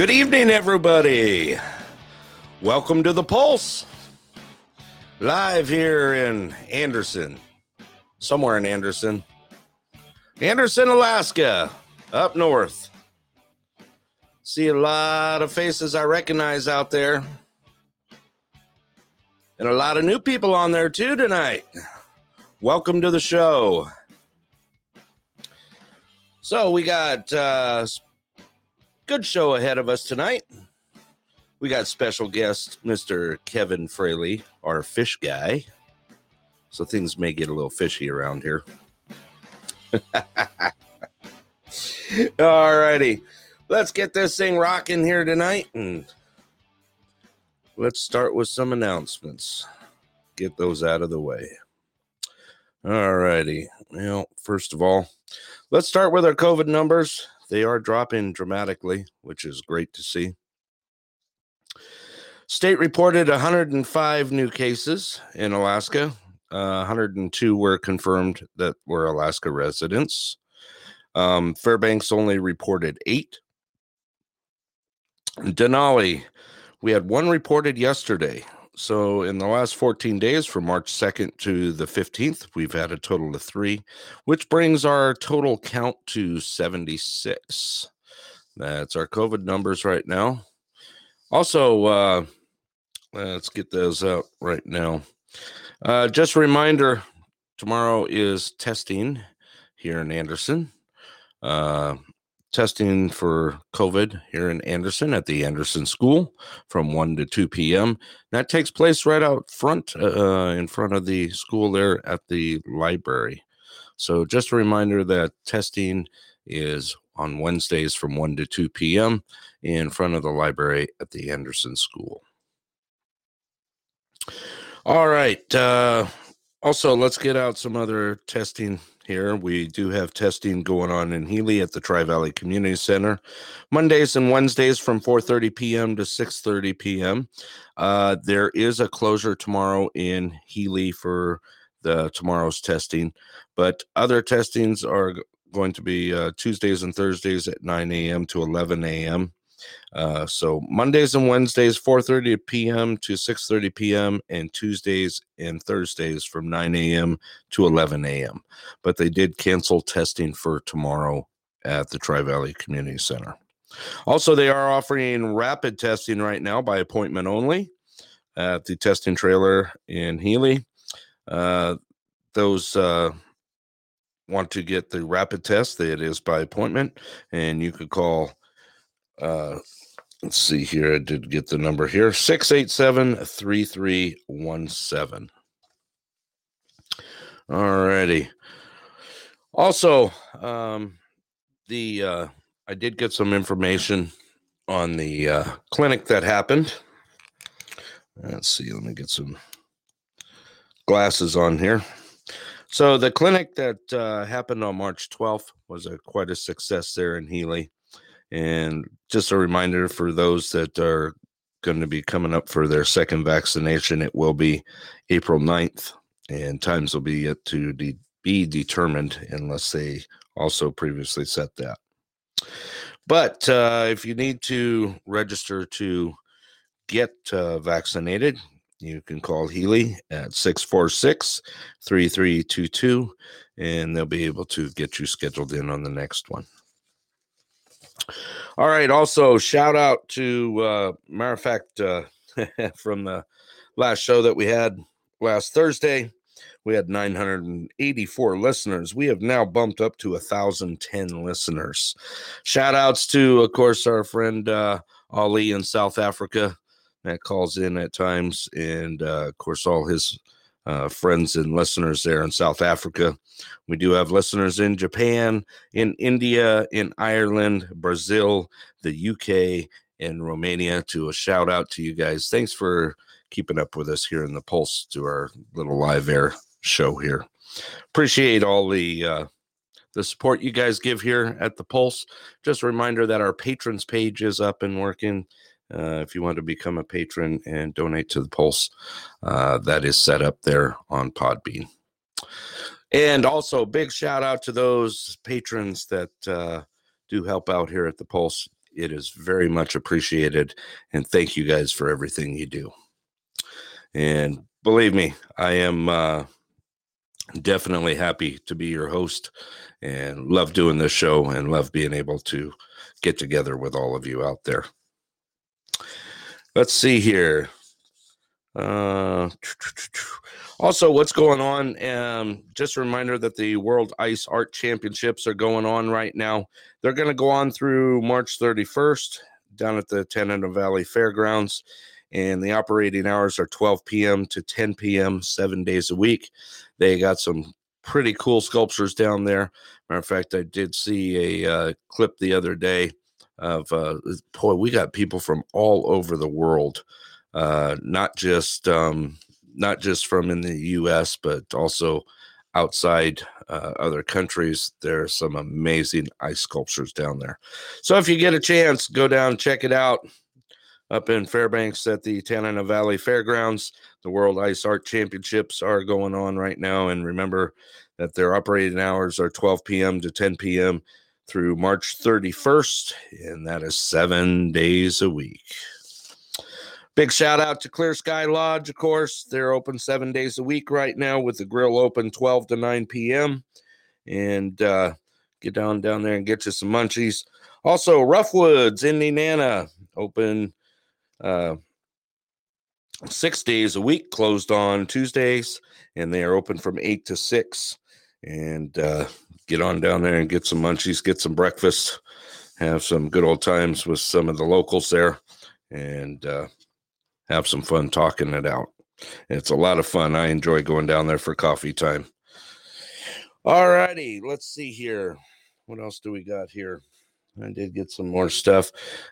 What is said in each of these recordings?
Good evening, everybody. Welcome to the Pulse. Live here in Anderson, somewhere in Anderson, Anderson, Alaska, up north. See a lot of faces I recognize out there. And a lot of new people on there too tonight. Welcome to the show. So we got uh good show ahead of us tonight. We got special guest Mr. Kevin Fraley, our fish guy. So things may get a little fishy around here. All righty. Let's get this thing rocking here tonight and let's start with some announcements. Get those out of the way. All righty. Well, first of all, let's start with our COVID numbers. They are dropping dramatically, which is great to see. State reported 105 new cases in Alaska. Uh, 102 were confirmed that were Alaska residents. Um, Fairbanks only reported eight. Denali, we had one reported yesterday. So in the last 14 days, from March 2nd to the 15th, we've had a total of three, which brings our total count to 76. That's our COVID numbers right now. Also, uh, let's get those out right now. Uh, just a reminder tomorrow is testing here in Anderson. Uh, testing for COVID here in Anderson at the Anderson School from 1 to 2 p.m. That takes place right out front, uh, in front of the school there at the library. So, just a reminder that testing is on Wednesdays from 1 to 2 p.m. in front of the library at the Anderson School. All right. Uh, also, let's get out some other testing here. We do have testing going on in Healy at the Tri Valley Community Center, Mondays and Wednesdays from 4:30 p.m. to 6:30 p.m. Uh, there is a closure tomorrow in Healy for the tomorrow's testing, but other testings are going to be uh, Tuesdays and Thursdays at 9 a.m. to 11 a.m. Uh, so Mondays and Wednesdays, 4:30 p.m. to 6:30 p.m., and Tuesdays and Thursdays from 9 a.m. to 11 a.m. But they did cancel testing for tomorrow at the Tri Valley Community Center. Also, they are offering rapid testing right now by appointment only at the testing trailer in Healy. Uh, those uh, want to get the rapid test, it is by appointment, and you could call uh, let's see here. I did get the number here 687 3317. All righty. Also, um, the uh, I did get some information on the uh, clinic that happened. Let's see. Let me get some glasses on here. So the clinic that uh, happened on March 12th was a quite a success there in Healy. And just a reminder for those that are going to be coming up for their second vaccination, it will be April 9th, and times will be yet to de- be determined unless they also previously set that. But uh, if you need to register to get uh, vaccinated, you can call Healy at 646 3322, and they'll be able to get you scheduled in on the next one. All right. Also, shout out to uh, matter of fact uh, from the last show that we had last Thursday. We had 984 listeners. We have now bumped up to 1,010 listeners. Shout outs to, of course, our friend uh, Ali in South Africa that calls in at times, and uh, of course, all his uh, friends and listeners there in South Africa. We do have listeners in Japan, in India, in Ireland, Brazil, the UK, and Romania. To a shout out to you guys. Thanks for keeping up with us here in the Pulse to our little live air show here. Appreciate all the uh, the support you guys give here at the Pulse. Just a reminder that our patrons page is up and working. Uh, if you want to become a patron and donate to the Pulse, uh, that is set up there on Podbean. And also, big shout out to those patrons that uh, do help out here at the Pulse. It is very much appreciated. And thank you guys for everything you do. And believe me, I am uh, definitely happy to be your host and love doing this show and love being able to get together with all of you out there. Let's see here. Uh, also, what's going on? Um, just a reminder that the World Ice Art Championships are going on right now. They're going to go on through March 31st down at the Tanana Valley Fairgrounds, and the operating hours are 12 p.m. to 10 p.m. seven days a week. They got some pretty cool sculptures down there. Matter of fact, I did see a uh, clip the other day of uh, boy, we got people from all over the world, uh, not just um, not just from in the U.S., but also outside uh, other countries. There are some amazing ice sculptures down there. So if you get a chance, go down check it out up in Fairbanks at the Tanana Valley Fairgrounds. The World Ice Art Championships are going on right now. And remember that their operating hours are 12 p.m. to 10 p.m. through March 31st, and that is seven days a week. Big shout out to Clear Sky Lodge, of course. They're open seven days a week right now with the grill open 12 to 9 p.m. And uh, get down down there and get you some munchies. Also, Roughwoods, Indiana, open uh, six days a week, closed on Tuesdays, and they are open from eight to six. And uh, get on down there and get some munchies, get some breakfast, have some good old times with some of the locals there, and uh, have some fun talking it out. It's a lot of fun. I enjoy going down there for coffee time. All righty, let's see here. What else do we got here? I did get some more stuff.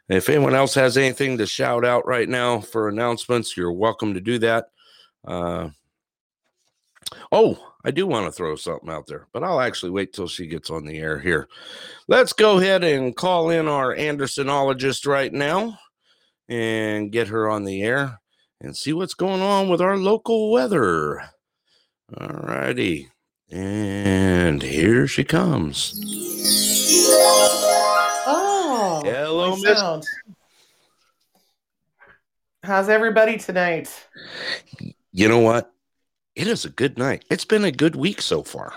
If anyone else has anything to shout out right now for announcements, you're welcome to do that. Uh, oh, I do want to throw something out there, but I'll actually wait till she gets on the air here. Let's go ahead and call in our Andersonologist right now and get her on the air and see what's going on with our local weather. All righty. And here she comes. Oh, Hello, Miss. How's everybody tonight? You know what? It is a good night. It's been a good week so far.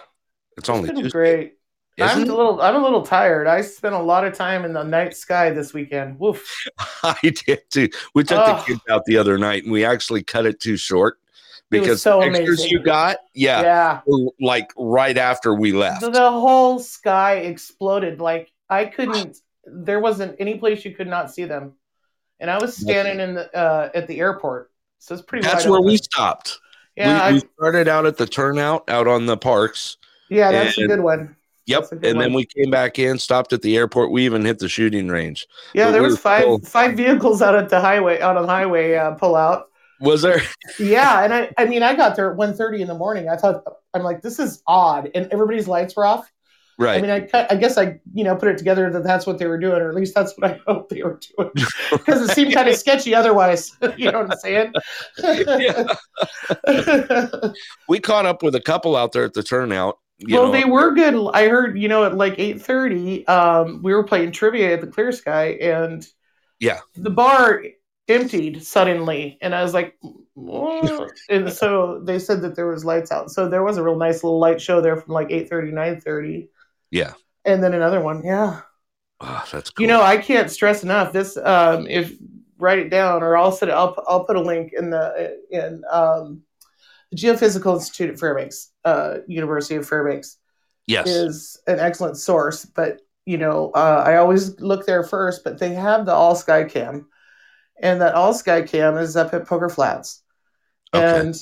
It's only It's been Tuesday. great. I'm Isn't a little. I'm a little tired. I spent a lot of time in the night sky this weekend. Woof. I did too. We took Ugh. the kids out the other night and we actually cut it too short because so the pictures amazing. you got, yeah, Yeah. like right after we left. The, the whole sky exploded. Like I couldn't. There wasn't any place you could not see them, and I was standing in the uh, at the airport. So it's pretty. That's where open. we stopped. Yeah. we, I- we started out at the turnout out on the parks. yeah. That's a good one. Yep. And good then we came back in, stopped at the airport. We even hit the shooting range. Yeah. but There we was five still- five vehicles out at the highway out on the highway uh, pull out. Was there? yeah and i i mean i got there at 1.30 in the morning i thought i'm like this is odd and everybody's lights were off Right. i mean i i guess i you know put it together that that's what they were doing or at least that's what i hope they were doing because it seemed kind of sketchy otherwise you know what i'm saying we caught up with a couple out there at the turnout. You well know, they were good i heard you know at like 8.30 um we were playing trivia at the clear sky and Yeah. the bar emptied suddenly and i was like what? and so they said that there was lights out so there was a real nice little light show there from like 8.30 9.30 Yeah. and then another one yeah Oh, that's cool. you know i can't stress enough this um if write it down or i'll set it i'll, I'll put a link in the in um the geophysical institute at fairbanks uh university of fairbanks yes. is an excellent source, but you know, uh, I always look there first. But they have the All Sky Cam, and that All Sky Cam is up at Poker Flats, Okay. and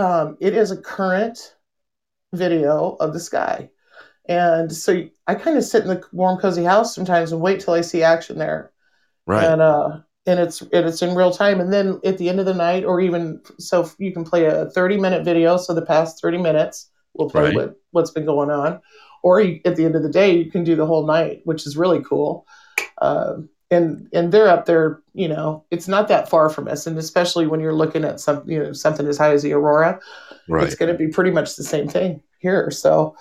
um, it is a current video of the sky. And so I kind of sit in the warm, cozy house sometimes and wait till I see action there, right. and uh, and it's and it's in real time. And then at the end of the night, or even so, you can play a thirty minute video. So the past thirty minutes, we'll play Right. what, what's been going on. Or you, at the end of the day, you can do the whole night, which is really cool. Um, and and they're up there, you know, it's not that far from us, and especially when you're looking at some, you know, something as high as the aurora, right. it's going to be pretty much the same thing here. So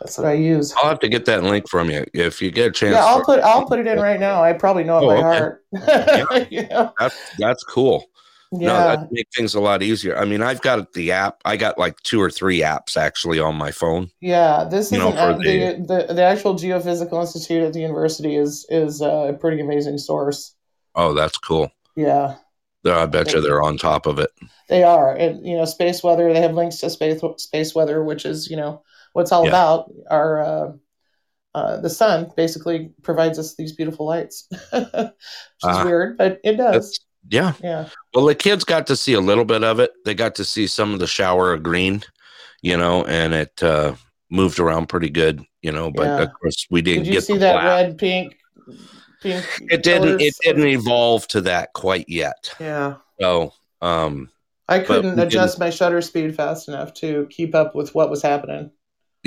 That's what I use. I'll have to get that link from you if you get a chance. Yeah, I'll to- put I'll put it in right now. I probably know it Oh, by okay. heart. yeah. That's that's cool. No, Yeah. that make things a lot easier. I mean, I've got the app. I got like two or three apps actually on my phone. Yeah, this is know, app- the, the the actual Geophysical Institute at the university is is uh, a pretty amazing source. Oh, that's cool. Yeah, I bet you they're on top of it. they are, and you know, space weather. They have links to space space weather, which is you know what's all Yeah. about. Our uh, uh, the sun basically provides us these beautiful lights, which is Ah. weird, but it does. Yeah. Yeah, Well, the kids got to see a little bit of it. They got to see some of the shower of green, you know, and it uh, moved around pretty good, you know. But Yeah. of course, we didn't did you get see that black. red, pink, pink? It didn't. It didn't evolve to that quite yet. Yeah. So, um, I couldn't adjust my shutter speed fast enough to keep up with what was happening.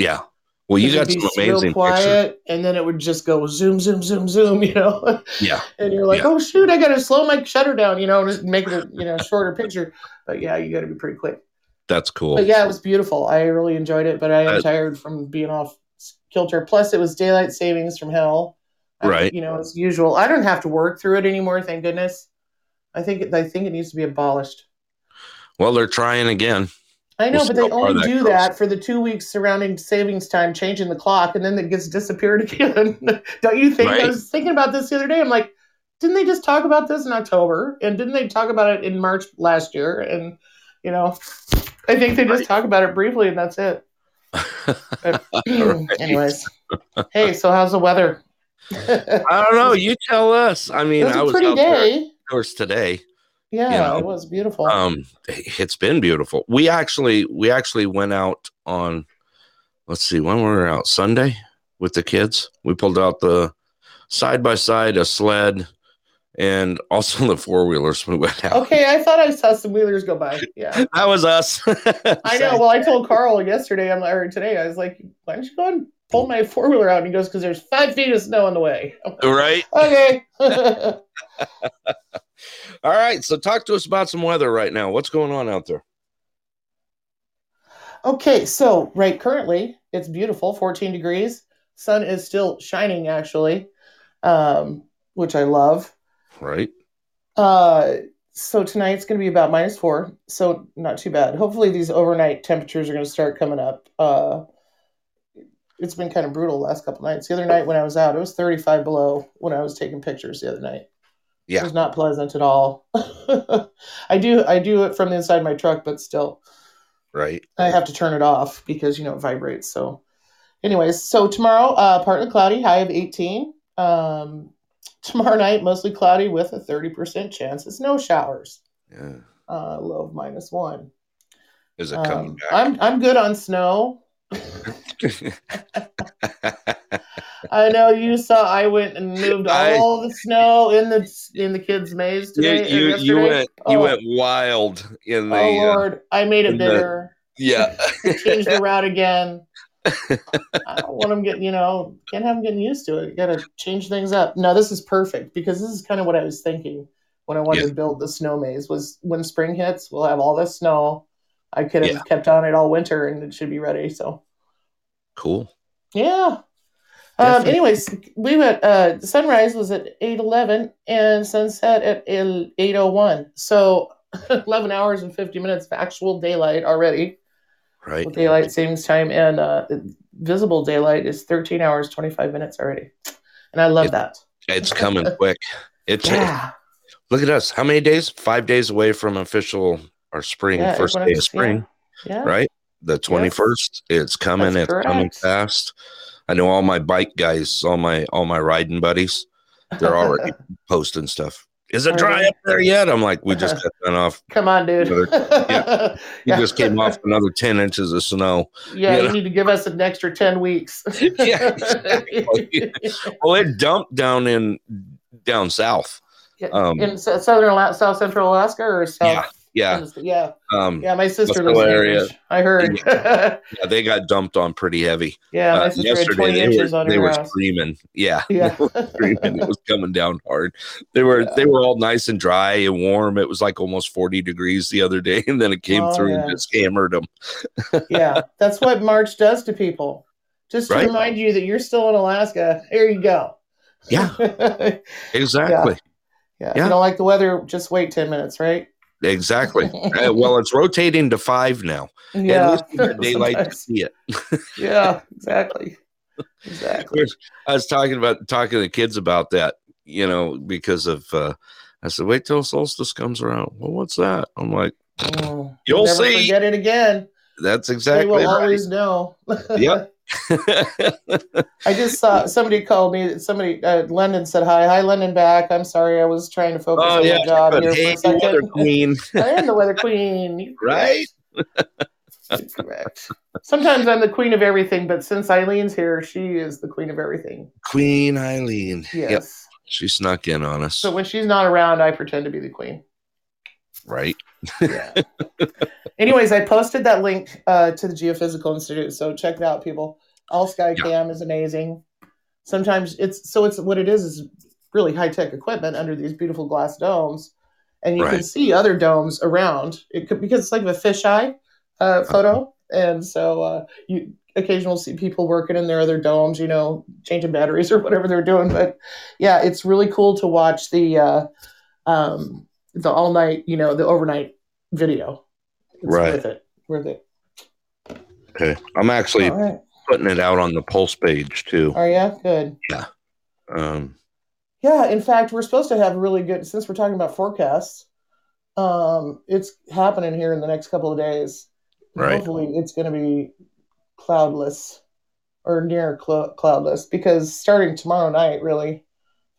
Yeah. Well, you got some be real amazing pictures. quiet, and then it would just go zoom, zoom, zoom, zoom. You know, Yeah. and you're like, Yeah. oh shoot, I got to slow my shutter down. You know, just make it a you know shorter picture. But yeah, you got to be pretty quick. That's cool. But yeah, it was beautiful. I really enjoyed it, but I am Uh, tired from being off kilter. Plus, it was daylight savings from hell. I- Right. you know, as usual. I don't have to work through it anymore. Thank goodness. I think I think it needs to be abolished. Well, they're trying again. I know, We'll but they only that do goes. that for the two weeks surrounding savings time, changing the clock, and then it gets disappeared again. Don't you think? Right. I was thinking about this the other day. I'm like, didn't they just talk about this in October? And didn't they talk about it in March last year? And you know, I think they just Right. talk about it briefly, and that's it. But, Right. anyways, hey, so how's the weather? I don't know. You tell us. I mean, I a was pretty out there, day. of course, today. Yeah, you know, it was beautiful. Um, it's been beautiful. We actually, we actually went out on. Let's see, when we were out Sunday with the kids, we pulled out the side by side, a sled, and also the four wheelers. We went out. okay, I thought I saw some wheelers go by. Yeah. That was us. I know. Well, I told Carl yesterday, I'm or today, I was like, why don't you go and pull my four wheeler out? And he goes, because there's five feet of snow in the way. Right. okay. All right. So talk to us about some weather right now. What's going on out there? okay. So, right currently, it's beautiful, 14 degrees. Sun is still shining, actually, um, which I love. Right. Uh, so tonight's going to be about minus four, so not too bad. Hopefully, these overnight temperatures are going to start coming up. Uh, it's been kind of brutal the last couple nights. The other night when I was out, it was 35 below when I was taking pictures the other night. Yeah. was not pleasant at all. I do I do it from the inside of my truck, but still Right. I have to turn it off because you know it vibrates. So, anyways, so tomorrow, uh, partly cloudy, high of 18. Um, tomorrow night, mostly cloudy with a 30% chance of snow showers. Yeah. Uh, low of minus one. Is it coming Um, back? I'm I'm good on snow. I know you saw. I went and moved I- all the snow in the in the kids' maze you, today. you, you yesterday. went you Oh, went wild in the Oh uh, Lord, I made it in the- bigger. yeah Change the route again. I don't want them getting, you know, can't have them getting used to it. You got to change things up. No, this is perfect because this is kind of what I was thinking when I wanted Yeah. to build the snow maze. Was when spring hits, we'll have all this snow. I could have Yeah. kept on it all winter and it should be ready. So cool yeah. Um, anyways, we went. Uh, sunrise was at eight eleven and sunset at eight oh one. So eleven hours and fifty minutes of actual daylight already. right. With daylight savings time and uh, visible daylight is 13 hours 25 minutes already. And i love It- that. It's coming quick. It's yeah. look at us. How many days? Five days away from official our spring Yeah, first day of spring yeah. right? The 21st it's coming That's it's coming fast i know all my bike guys all my all my riding buddies they're already posting stuff. Is it dry up there yet? I'm like we just got done off. Come on dude. Yeah. you just came off another 10 inches of snow. Yeah you you need to give us an extra 10 weeks. Yeah, exactly. well it dumped down in down south. Um, in southern south central alaska or south yeah yeah um yeah my sister in area. I heard yeah, yeah, they got dumped on pretty heavy my Uh, sister had yesterday 20 they inches were, on they her were house screaming yeah yeah screaming. it was coming down hard they were Yeah. they were all nice and dry and warm it was like almost 40 degrees the other day and then it came Oh, through yeah. and just hammered them yeah, that's what March does to people. Just to Right. remind you that you're still in Alaska. Here you go. Yeah. yeah. Exactly. If Yeah. you don't like the weather, just wait 10 minutes, right? Exactly. Uh, well, it's rotating to five now. Yeah. At least get daylight to see it. yeah, exactly. Exactly. I was talking about talking to kids about that, you know, because of uh I said, wait till solstice comes around. Well, what's that? I'm like, Mm. You'll Never see. forget it again. that's exactly. They will right. always know. Yep. I just saw somebody called me. Somebody, uh, London said hi. Hi, London. Back. I'm sorry. I was trying to focus oh on yeah, my job good. here hey, for a weather second. queen. I am the weather queen. Right? Correct. Sometimes I'm the queen of everything, but since Eileen's here, she is the queen of everything. Queen Eileen. Yes. Yep. She snuck in on us. So when she's not around, I pretend to be the queen. Right. Yeah. Anyways, I posted that link uh, to the Geophysical Institute, so check it out, people. All Skycam is amazing. Sometimes it's so it's what it is is really high tech equipment under these beautiful glass domes, and you can see other domes around. It could because it's like a fisheye uh, photo, and so uh, you occasionally see people working in their other domes, you know, changing batteries or whatever they're doing. But yeah, it's really cool to watch the uh, um, the all night, you know, the overnight video. It's Right. Worth it. Worth it. Okay. I'm actually All right. putting it out on the pulse page too. Are you good? Yeah. Um Yeah. In fact, we're supposed to have really good. Since we're talking about forecasts, um, it's happening here in the next couple of days. Right. Hopefully, it's going to be cloudless or near cl- cloudless because starting tomorrow night, really,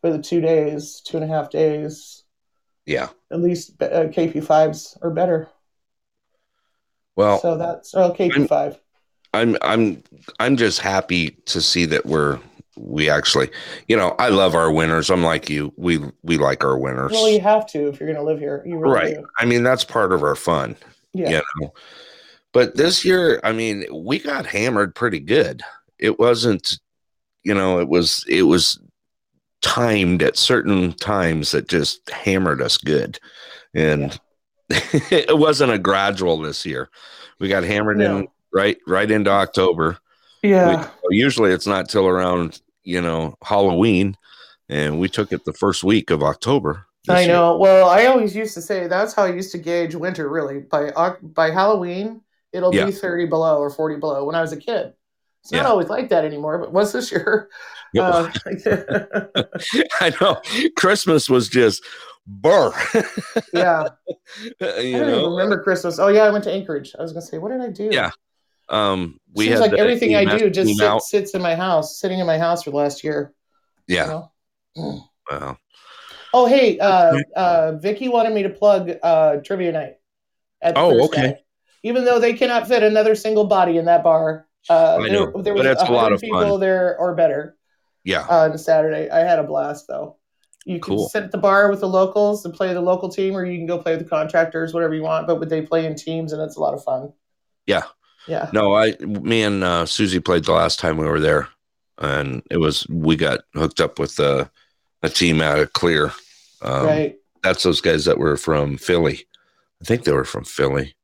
for the two days, two and a half days, yeah. at least uh, KP fives are better. Well, so that's oh KP five. I'm I'm I'm just happy to see that we're we actually, you know, I love our winners. I'm like you. We we like our winners. Well, you have to if you're going to live here. You really right. do. I mean, that's part of our fun. Yeah. You know. But this year, I mean, we got hammered pretty good. It wasn't, you know, it was it was timed at certain times that just hammered us good. And it wasn't a gradual this year. We got hammered in right right into October. Yeah. We- usually it's not till around, you know, Halloween. And we took it the first week of October. I year. know. Well, I always used to say that's how I used to gauge winter. Really, by by Halloween, it'll Yeah. be thirty below or forty below. When I was a kid, it's not Yeah. always like that anymore. But was this year? Uh, I know. Christmas was just burr. yeah, you I don't know. even remember Christmas. Oh yeah, I went to Anchorage. I was gonna say, what did I do? Yeah, Um, we Seems had like everything I do just team sit, sits in my house, sitting in my house for the last year. you Yeah. know? Wow. Oh, hey, uh, uh, Vicky wanted me to plug uh, trivia night. At Oh, first okay. Even though they cannot fit another single body in that bar, uh, I there, know, there but was it's a lot of people fun. there or better Yeah. on Saturday. I had a blast though. You can Cool. sit at the bar with the locals and play the local team, or you can go play with the contractors, whatever you want. But would they play in teams, and it's a lot of fun. Yeah. Yeah. No, I, me and uh, Susie played the last time we were there, and it was we got hooked up with uh, a team out of Clear. Um, right. That's those guys that were from Philly. I think they were from Philly.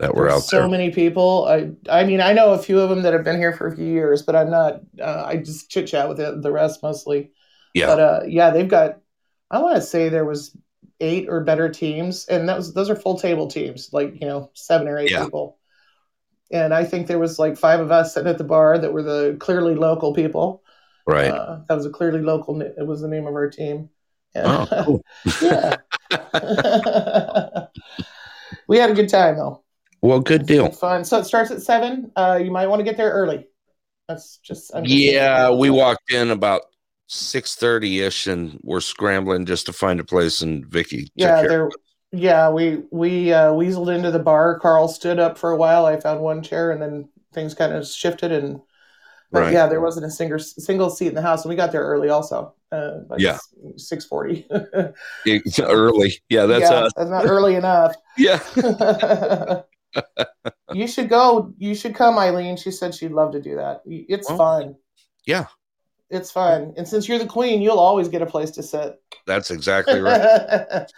That were There's out so there. many people. I I mean, I know a few of them that have been here for a few years, but I'm not. Uh, I just chit chat with the, the rest mostly. Yeah. But uh, yeah, they've got. I want to say there was eight or better teams, and that was those are full table teams, like you know seven or eight Yeah. people. And I think there was like five of us sitting at the bar that were the clearly local people. right. Uh, that was a clearly local. It was the name of our team. oh, cool. yeah. we had a good time though. Well, good deal. Fun. So it starts at seven. Uh, you might want to get there early. That's just I'm just. Yeah, we walked in about six thirty ish, and we're scrambling just to find a place. And Vicky, Yeah, there. Yeah, we we uh, weaseled into the bar. Carl stood up for a while. I found one chair, and then things kind of shifted. And but Right. yeah, there wasn't a single single seat in the house, and we got there early also. Uh, like Yeah. six forty. Early. Yeah, that's yeah, us. that's not early enough. Yeah. you should go. You should come, Eileen. She said she'd love to do that. It's Well, fun. yeah. It's fun. And since you're the queen, you'll always get a place to sit. That's exactly right.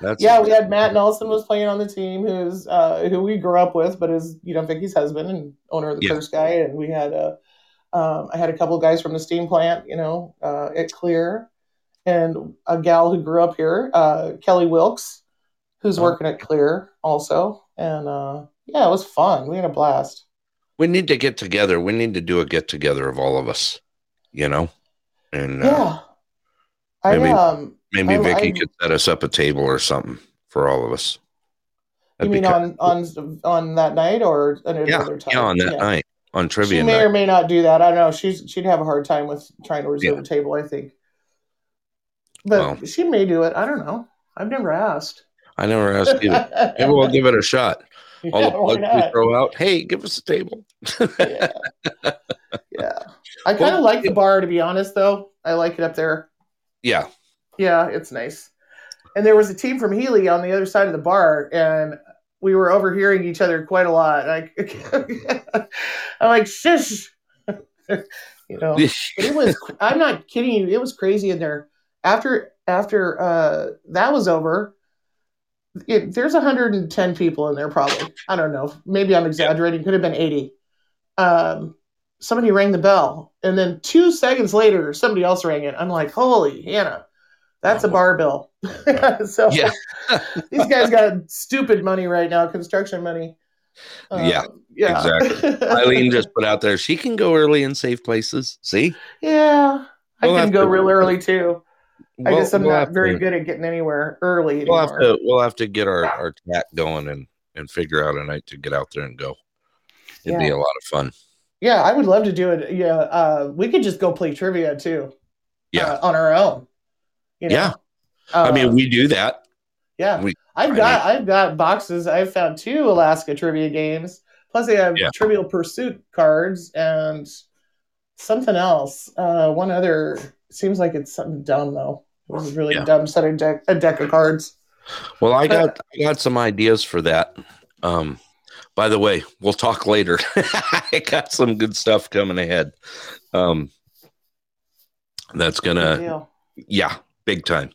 That's yeah, we had Matt Nelson was playing on the team, who's uh, who we grew up with, but is you know Vicky's husband and owner of the Yeah. Clear Sky, and we had uh, Um, I had a couple of guys from the steam plant, you know, uh, at Clear, and a gal who grew up here, uh, Kelly Wilkes, who's Oh. working at Clear also. And uh, yeah, it was fun. We had a blast. We need to get together. We need to do a get together of all of us, you know? And uh, Yeah. I maybe- um maybe I- Vicky I- could set us up a table or something for all of us. you That'd be mean on on on that night or another yeah, time? yeah, on that night, on trivia She may night. or may not do that. I don't know. She's she'd have a hard time with trying to reserve Yeah. a table, I think. But Well. she may do it. I don't know. I've never asked. I never asked you. Maybe we'll give it a shot. All Yeah, the plugs we throw out. Hey, give us a table. yeah. yeah. I kind Well, of like the bar, to be honest, though. I like it up there. yeah. Yeah, it's nice. And there was a team from Healy on the other side of the bar, and we were overhearing each other quite a lot. Like, I'm like, shush. you know, it was, I'm not kidding you, it was crazy in there. After, after uh, that was over, it, there's 110 people in there, probably. I don't know. Maybe I'm exaggerating. Could have been 80. Um, somebody rang the bell, and then two seconds later, somebody else rang it. I'm like, holy Hannah, that's a bar bill. so Yeah. these guys got stupid money right now, construction money. Yeah, Um, yeah, exactly. Eileen just put out there she can go early in safe places. See, yeah, I We'll can go to- real early too. I We'll- guess I'm we'll not very to- good at getting anywhere early We'll anymore. have to we'll have to get our our tat going and and figure out a night to get out there and go. It'd be a lot of fun. Yeah, I would love to do it. Yeah, uh, we could just go play trivia too. Yeah. uh, on our own. You know? Yeah. I Uh, mean, we do that. yeah, we- I've I got I've got boxes. I've found two Alaska trivia games. Plus, they have Yeah. Trivial Pursuit cards and something else. Uh, one other seems like it's something dumb though. It was a really Yeah. dumb set of deck a deck of cards. Well, I got I got some ideas for that. Um, by the way, we'll talk later. I got some good stuff coming ahead. Um, that's gonna yeah, big time.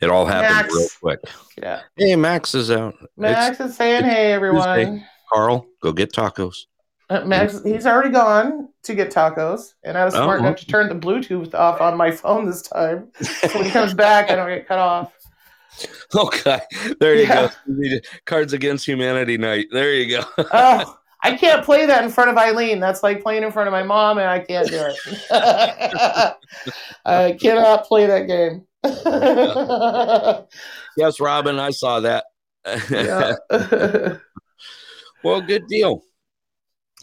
It all happened Max. real quick. Yeah, Hey, Max is out. It's Max is saying, "Hey, everyone." Carl, go get tacos. Uh, Max, he's already gone to get tacos, and I was Oh, smart enough to turn the Bluetooth off on my phone this time. So when he comes back, I don't get cut off. Okay, there you Yeah. go. Cards Against Humanity night. There you go. Oh, I can't play that in front of Eileen. That's like playing in front of my mom, and I can't do it. I cannot play that game. yes, Robin, I saw that. yeah. well, good deal.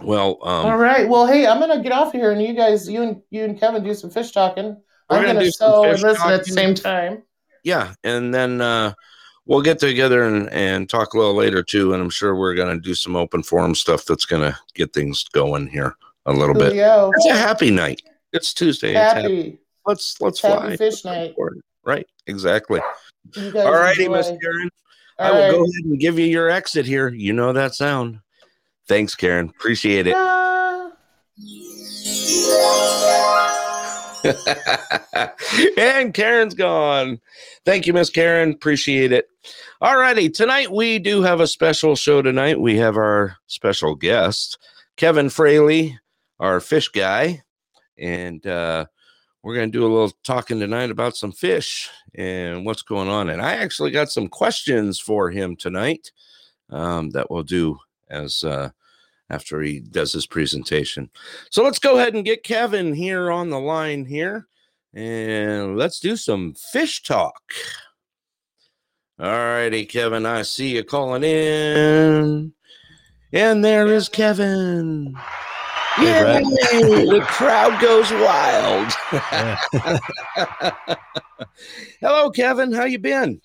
Well, um, All right. Well, hey, I'm gonna get off here, and you guys, you and you and Kevin, do some fish talking. I'm gonna gonna sew and listen at the same time. yeah, and then uh, we'll get together and, and talk a little later too. And I'm sure we're to do some open forum stuff that's to get things going here a little bit. Coolio. It's a happy night. It's Tuesday. It's happy. Happy, Let's let's happy fly. fish night. Right. Exactly. All righty. Miss Karen. I will right. go ahead and give you your exit here. You know that sound. Thanks, Karen. Appreciate it. And Karen's gone. Thank you, Miss Karen. Appreciate it. All righty. Tonight we do have a special show tonight. We have our special guest, Kevin Fraley, our fish guy. And uh, we're going to do a little talking tonight about some fish and what's going on. And I actually got some questions for him tonight um, that we'll do as uh, after he does his presentation. So let's go ahead and get Kevin here on the line here and let's do some fish talk. All righty, Kevin, I see you calling in. And there is Kevin. The crowd goes wild. Hello, Kevin. How you been?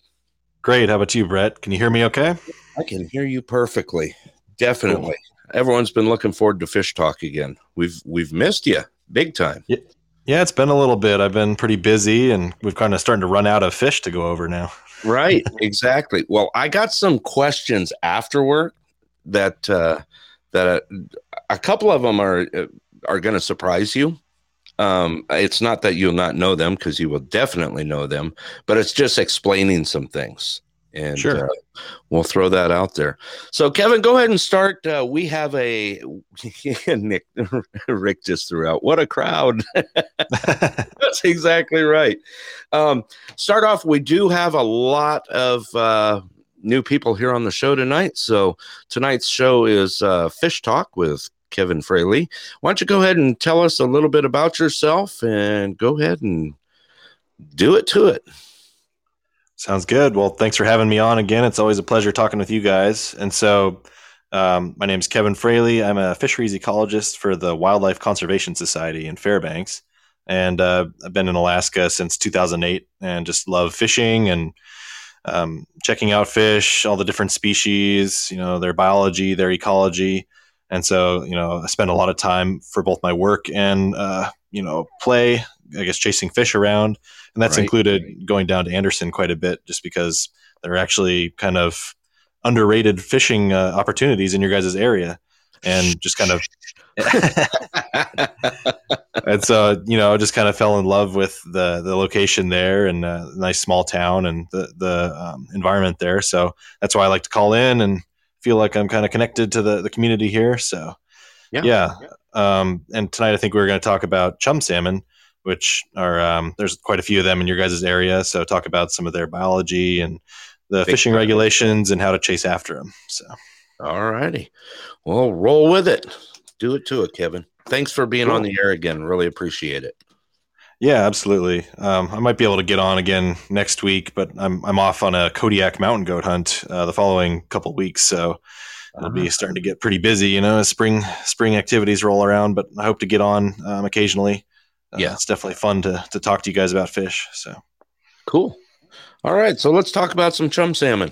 Great. How about you, Brett? Can you hear me okay? I can hear you perfectly. Definitely. Everyone's been looking forward to fish talk again. We've we've missed you big time. Yeah, yeah, it's been a little bit. I've been pretty busy and we've kind of starting to run out of fish to go over now. Right, exactly. Well, I got some questions after work that uh, that uh, a couple of them are uh, are going to surprise you. Um, it's not that you'll not know them because you will definitely know them, but it's just explaining some things. And Sure. uh, we'll throw that out there. So, Kevin, go ahead and start. Uh, we have a Nick, Rick just threw out. What a crowd! That's exactly right. Um, start off, we do have a lot of uh, new people here on the show tonight. So tonight's show is uh, Fish Talk with Kevin Fraley. Why don't you go ahead and tell us a little bit about yourself and go ahead and do it to it. Sounds good. Well, thanks for having me on again. It's always a pleasure talking with you guys. And so, um, my name is Kevin Fraley. I'm a fisheries ecologist for the Wildlife Conservation Society in Fairbanks. And uh, I've been in Alaska since 2008 and just love fishing and um, checking out fish, all the different species, you know, their biology, their ecology. And so, you know, I spend a lot of time for both my work and, uh, you know, play, I guess, chasing fish around and that's Right. included going down to Anderson quite a bit, just because there are actually kind of underrated fishing uh, opportunities in your guys' area, and just kind of. and so you know, I just kind of fell in love with the the location there and uh, nice small town and the the um, environment there. So that's why I like to call in and feel like I'm kind of connected to the the community here. So Yeah. yeah. Um, and tonight I think we're going to talk about chum salmon which are um, there's quite a few of them in your guys' area. So talk about some of their biology and the Big fishing time. regulations and how to chase after them. So All righty. Well, roll with it. Do it to it, Kevin. Thanks for being on the air again. Really appreciate it. yeah, absolutely. Um, I might be able to get on again next week, but I'm I'm off on a Kodiak mountain goat hunt uh, the following couple weeks. So it'll be starting to get pretty busy, you know, as spring spring activities roll around. But I hope to get on um, occasionally. Uh, Yeah. it's definitely fun to to talk to you guys about fish. So. Cool. All right. So let's talk about some chum salmon.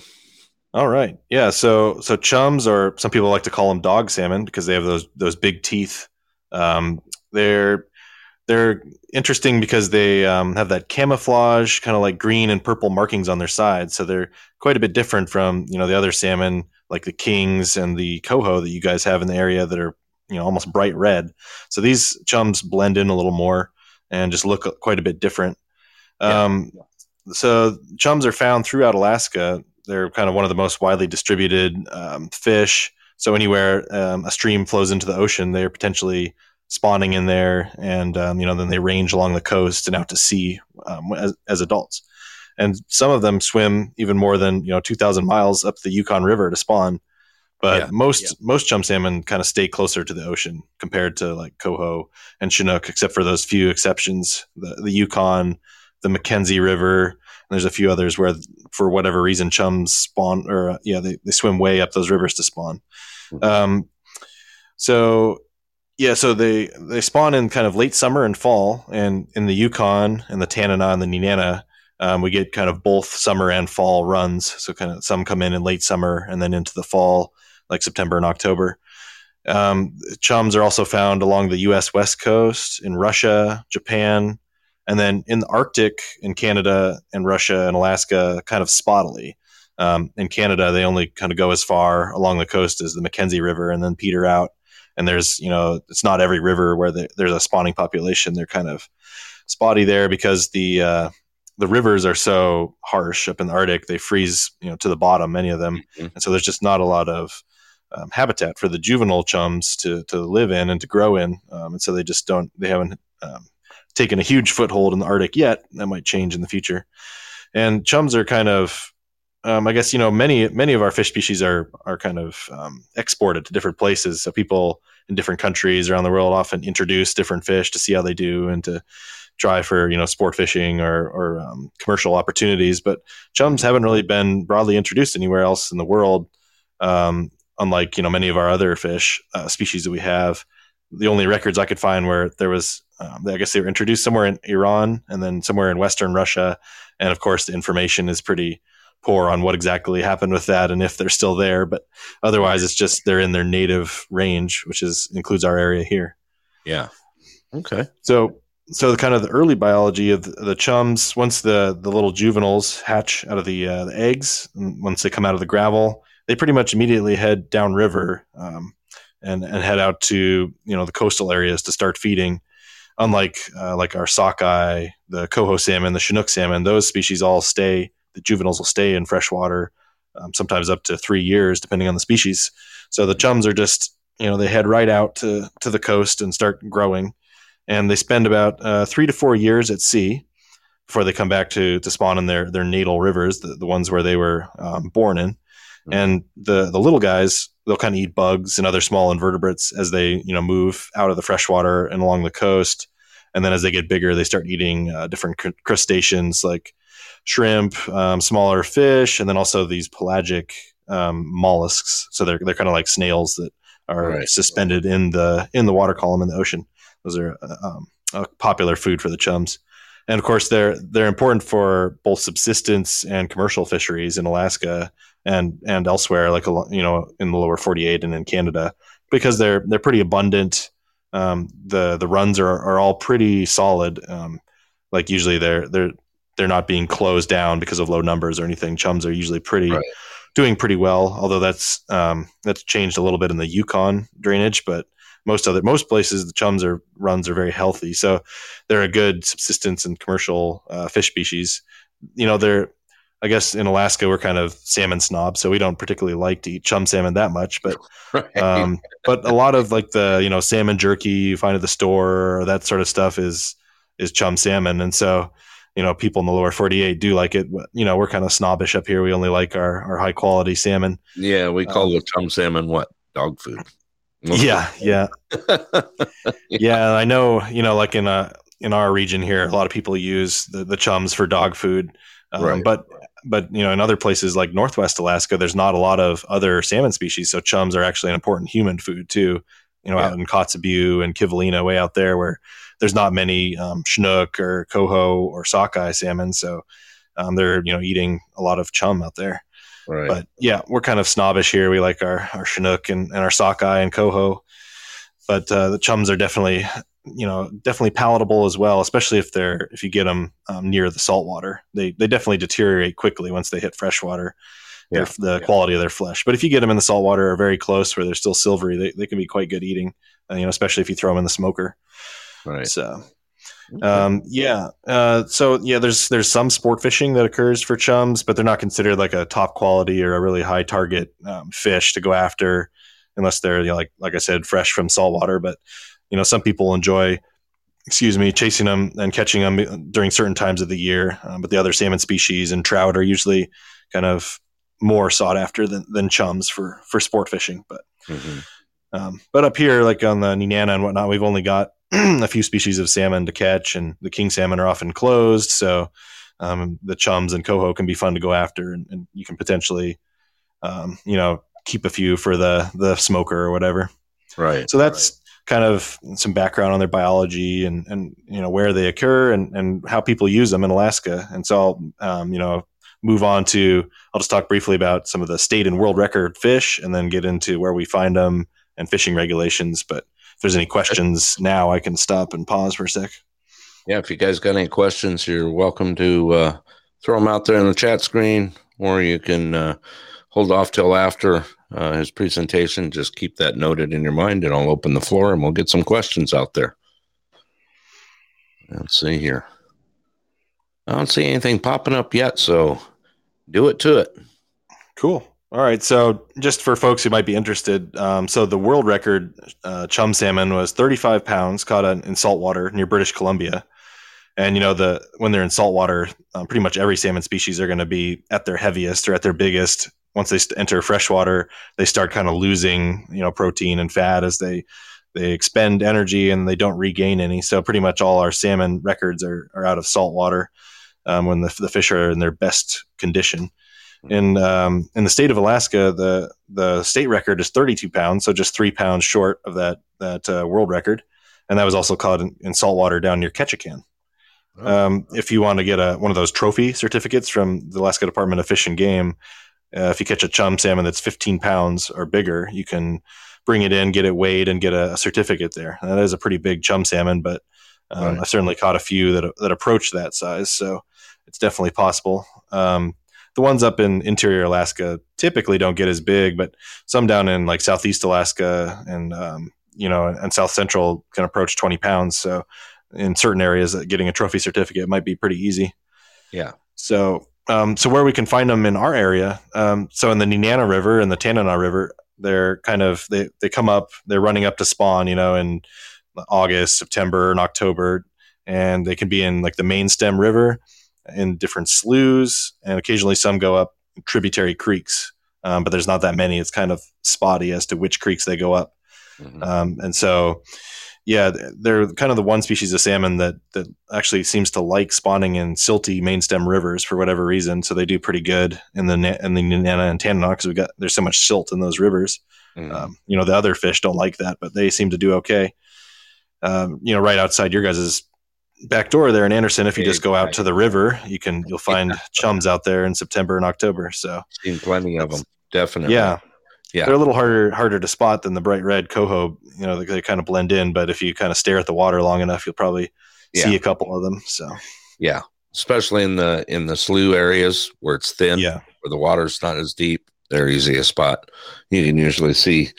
All right. Yeah. So so chums, or some people like to call them dog salmon because they have those those big teeth. Um, they're they're interesting because they um, have that camouflage, kind of like green and purple markings on their sides. So they're quite a bit different from you know the other salmon, like the kings and the coho that you guys have in the area that are you know almost bright red. So these chums blend in a little more and just look quite a bit different. Yeah. Um, so chums are found throughout Alaska. They're kind of one of the most widely distributed um, fish. So anywhere um, a stream flows into the ocean, they are potentially spawning in there, and um, you know then they range along the coast and out to sea um, as, as adults. And some of them swim even more than you know 2,000 miles up the Yukon River to spawn. But Yeah, most yeah. most chum salmon kind of stay closer to the ocean compared to like coho and chinook, except for those few exceptions. The the Yukon, the Mackenzie River, and there's a few others where, for whatever reason, chums spawn or uh, yeah, they, they swim way up those rivers to spawn. Mhm. Um, so yeah, so they they spawn in kind of late summer and fall, and in the Yukon and the Tanana and the Nenana, um, we get kind of both summer and fall runs. So kind of some come in in late summer and then into the fall, like September and October. Um, chums are also found along the U.S. west coast in Russia, Japan, and then in the Arctic in Canada and Russia and Alaska, kind of spottily. Um, in Canada, they only kind of go as far along the coast as the Mackenzie River and then peter out. And there's, you know, it's not every river where the, there's a spawning population. They're kind of spotty there because the uh, the rivers are so harsh up in the Arctic. They freeze, you know, to the bottom, many of them, Mhm. and so there's just not a lot of um, habitat for the juvenile chums to to live in and to grow in. Um, and so they just don't. They haven't um, taken a huge foothold in the Arctic yet. That might change in the future. And chums are kind of, um, I guess you know, many many of our fish species are are kind of um, exported to different places. So people in different countries around the world often introduce different fish to see how they do and to try for you know sport fishing or or um, commercial opportunities. But chums haven't really been broadly introduced anywhere else in the world. Um, unlike you know many of our other fish uh, species that we have, the only records I could find where there was, um, I guess they were introduced somewhere in Iran and then somewhere in Western Russia, and of course the information is pretty poor on what exactly happened with that and if they're still there. But otherwise, it's just they're in their native range, which is includes our area here. Yeah. Okay. So, so the kind of the early biology of the, the chums, once the the little juveniles hatch out of the uh, the eggs, once they come out of the gravel, they pretty much immediately head downriver um, and and head out to you know the coastal areas to start feeding. Unlike uh, like our sockeye, the coho salmon, the chinook salmon, those species all stay the juveniles will stay in freshwater, um, sometimes up to three years, depending on the species. So the chums are just, you know, they head right out to, to the coast and start growing. And they spend about uh, three to four years at sea before they come back to, to spawn in their, their natal rivers, the, the ones where they were um, born in. Mm-hmm. And the, the little guys, they'll kind of eat bugs and other small invertebrates as they, you know, move out of the freshwater and along the coast. And then as they get bigger, they start eating uh, different cr- crustaceans like shrimp, um, smaller fish, and then also these pelagic um, mollusks. So they're they're kind of like snails that are right. suspended in the in the water column in the ocean. Those are uh, um, a popular food for the chums, and of course they're they're important for both subsistence and commercial fisheries in Alaska and and elsewhere, like you know in the lower 48 and in Canada, because they're they're pretty abundant. Um, the the runs are are all pretty solid. Um, like usually they're they're they're not being closed down because of low numbers or anything. Chums are usually pretty right. doing pretty well, although that's um, that's changed a little bit in the Yukon drainage, but most other most places the chums are runs are very healthy, so they're a good subsistence and commercial uh, fish species. You know, they're I guess in Alaska we're kind of salmon snobs, so we don't particularly like to eat chum salmon that much. But right. um, but a lot of like the you know salmon jerky you find at the store or that sort of stuff is is chum salmon, and so you know, people in the lower 48 do like it. You know, we're kind of snobbish up here. We only like our, our high quality salmon. Yeah. We call um, the chum salmon what? Dog food. yeah. Yeah. yeah. I know, you know, like in, uh, in our region here, a lot of people use the, the chums for dog food. Um, right. But, but, you know, in other places like Northwest Alaska, there's not a lot of other salmon species. So chums are actually an important human food too, you know, yeah. out in Kotzebue and Kivalina way out there where, there's not many um, Chinook or coho or sockeye salmon, so um, they're you know eating a lot of chum out there. Right. But yeah, we're kind of snobbish here. We like our our Chinook and, and our sockeye and coho, but uh, the chums are definitely you know definitely palatable as well, especially if they're if you get them um, near the salt water. They they definitely deteriorate quickly once they hit fresh water. Yeah. the yeah. quality of their flesh. But if you get them in the salt water or very close where they're still silvery, they, they can be quite good eating. Uh, you know, especially if you throw them in the smoker. Right. So, um, yeah. Uh, so yeah, there's there's some sport fishing that occurs for chums, but they're not considered like a top quality or a really high target um, fish to go after, unless they're you know, like like I said, fresh from saltwater. But you know, some people enjoy, excuse me, chasing them and catching them during certain times of the year. Um, but the other salmon species and trout are usually kind of more sought after than, than chums for for sport fishing. But mm-hmm. um, but up here, like on the Nenana and whatnot, we've only got a few species of salmon to catch, and the king salmon are often closed. So um, the chums and coho can be fun to go after, and, and you can potentially, um, you know, keep a few for the the smoker or whatever. Right. So that's right. Kind of some background on their biology and and you know where they occur and and how people use them in Alaska. And so I'll um, you know move on to I'll just talk briefly about some of the state and world record fish, and then get into where we find them and fishing regulations. But if there's any questions now, I can stop and pause for a sec. Yeah, if you guys got any questions, you're welcome to uh, throw them out there in the chat screen, or you can uh, hold off till after uh, his presentation. Just keep that noted in your mind, and I'll open the floor and we'll get some questions out there. Let's see here. I don't see anything popping up yet, so do it to it. Cool. All right. So, just for folks who might be interested, um, so the world record uh, chum salmon was 35 pounds caught in saltwater near British Columbia. And you know the when they're in saltwater, um, pretty much every salmon species are going to be at their heaviest or at their biggest. Once they enter freshwater, they start kind of losing you know protein and fat as they they expend energy and they don't regain any. So pretty much all our salmon records are, are out of saltwater um, when the, the fish are in their best condition. In um, in the state of Alaska, the the state record is 32 pounds, so just three pounds short of that that uh, world record, and that was also caught in, in saltwater down near Ketchikan. Oh. Um, if you want to get a one of those trophy certificates from the Alaska Department of Fish and Game, uh, if you catch a chum salmon that's 15 pounds or bigger, you can bring it in, get it weighed, and get a, a certificate there. That is a pretty big chum salmon, but um, right. I've certainly caught a few that that approach that size, so it's definitely possible. Um, the ones up in interior Alaska typically don't get as big, but some down in like southeast Alaska and um, you know and south central can approach 20 pounds. So in certain areas, getting a trophy certificate might be pretty easy. Yeah. So um, so where we can find them in our area, um, so in the Nenana River and the Tanana River, they're kind of they they come up, they're running up to spawn, you know, in August, September, and October, and they can be in like the main stem river, in different sloughs, and occasionally some go up tributary creeks, um, but there's not that many. It's kind of spotty as to which creeks they go up, Mhm. um, and so yeah, they're kind of the one species of salmon that that actually seems to like spawning in silty main stem rivers for whatever reason. So they do pretty good in the in the Nenana and Tanana because we got there's so much silt in those rivers. Mhm. Um, you know, the other fish don't like that, but they seem to do okay. Um, you know, right outside your guys' back door there in Anderson, if you just go out to the river, you can you'll find chums out there in September and October. So Seen plenty of them. Definitely. yeah, Yeah. they're a little harder harder to spot than the bright red coho. You know, they, they kind of blend in, but if you kind of stare at the water long enough, you'll probably see a couple of them. So Yeah. Especially in the in the slough areas where it's thin, yeah, where the water's not as deep, they're easy to spot. You can usually see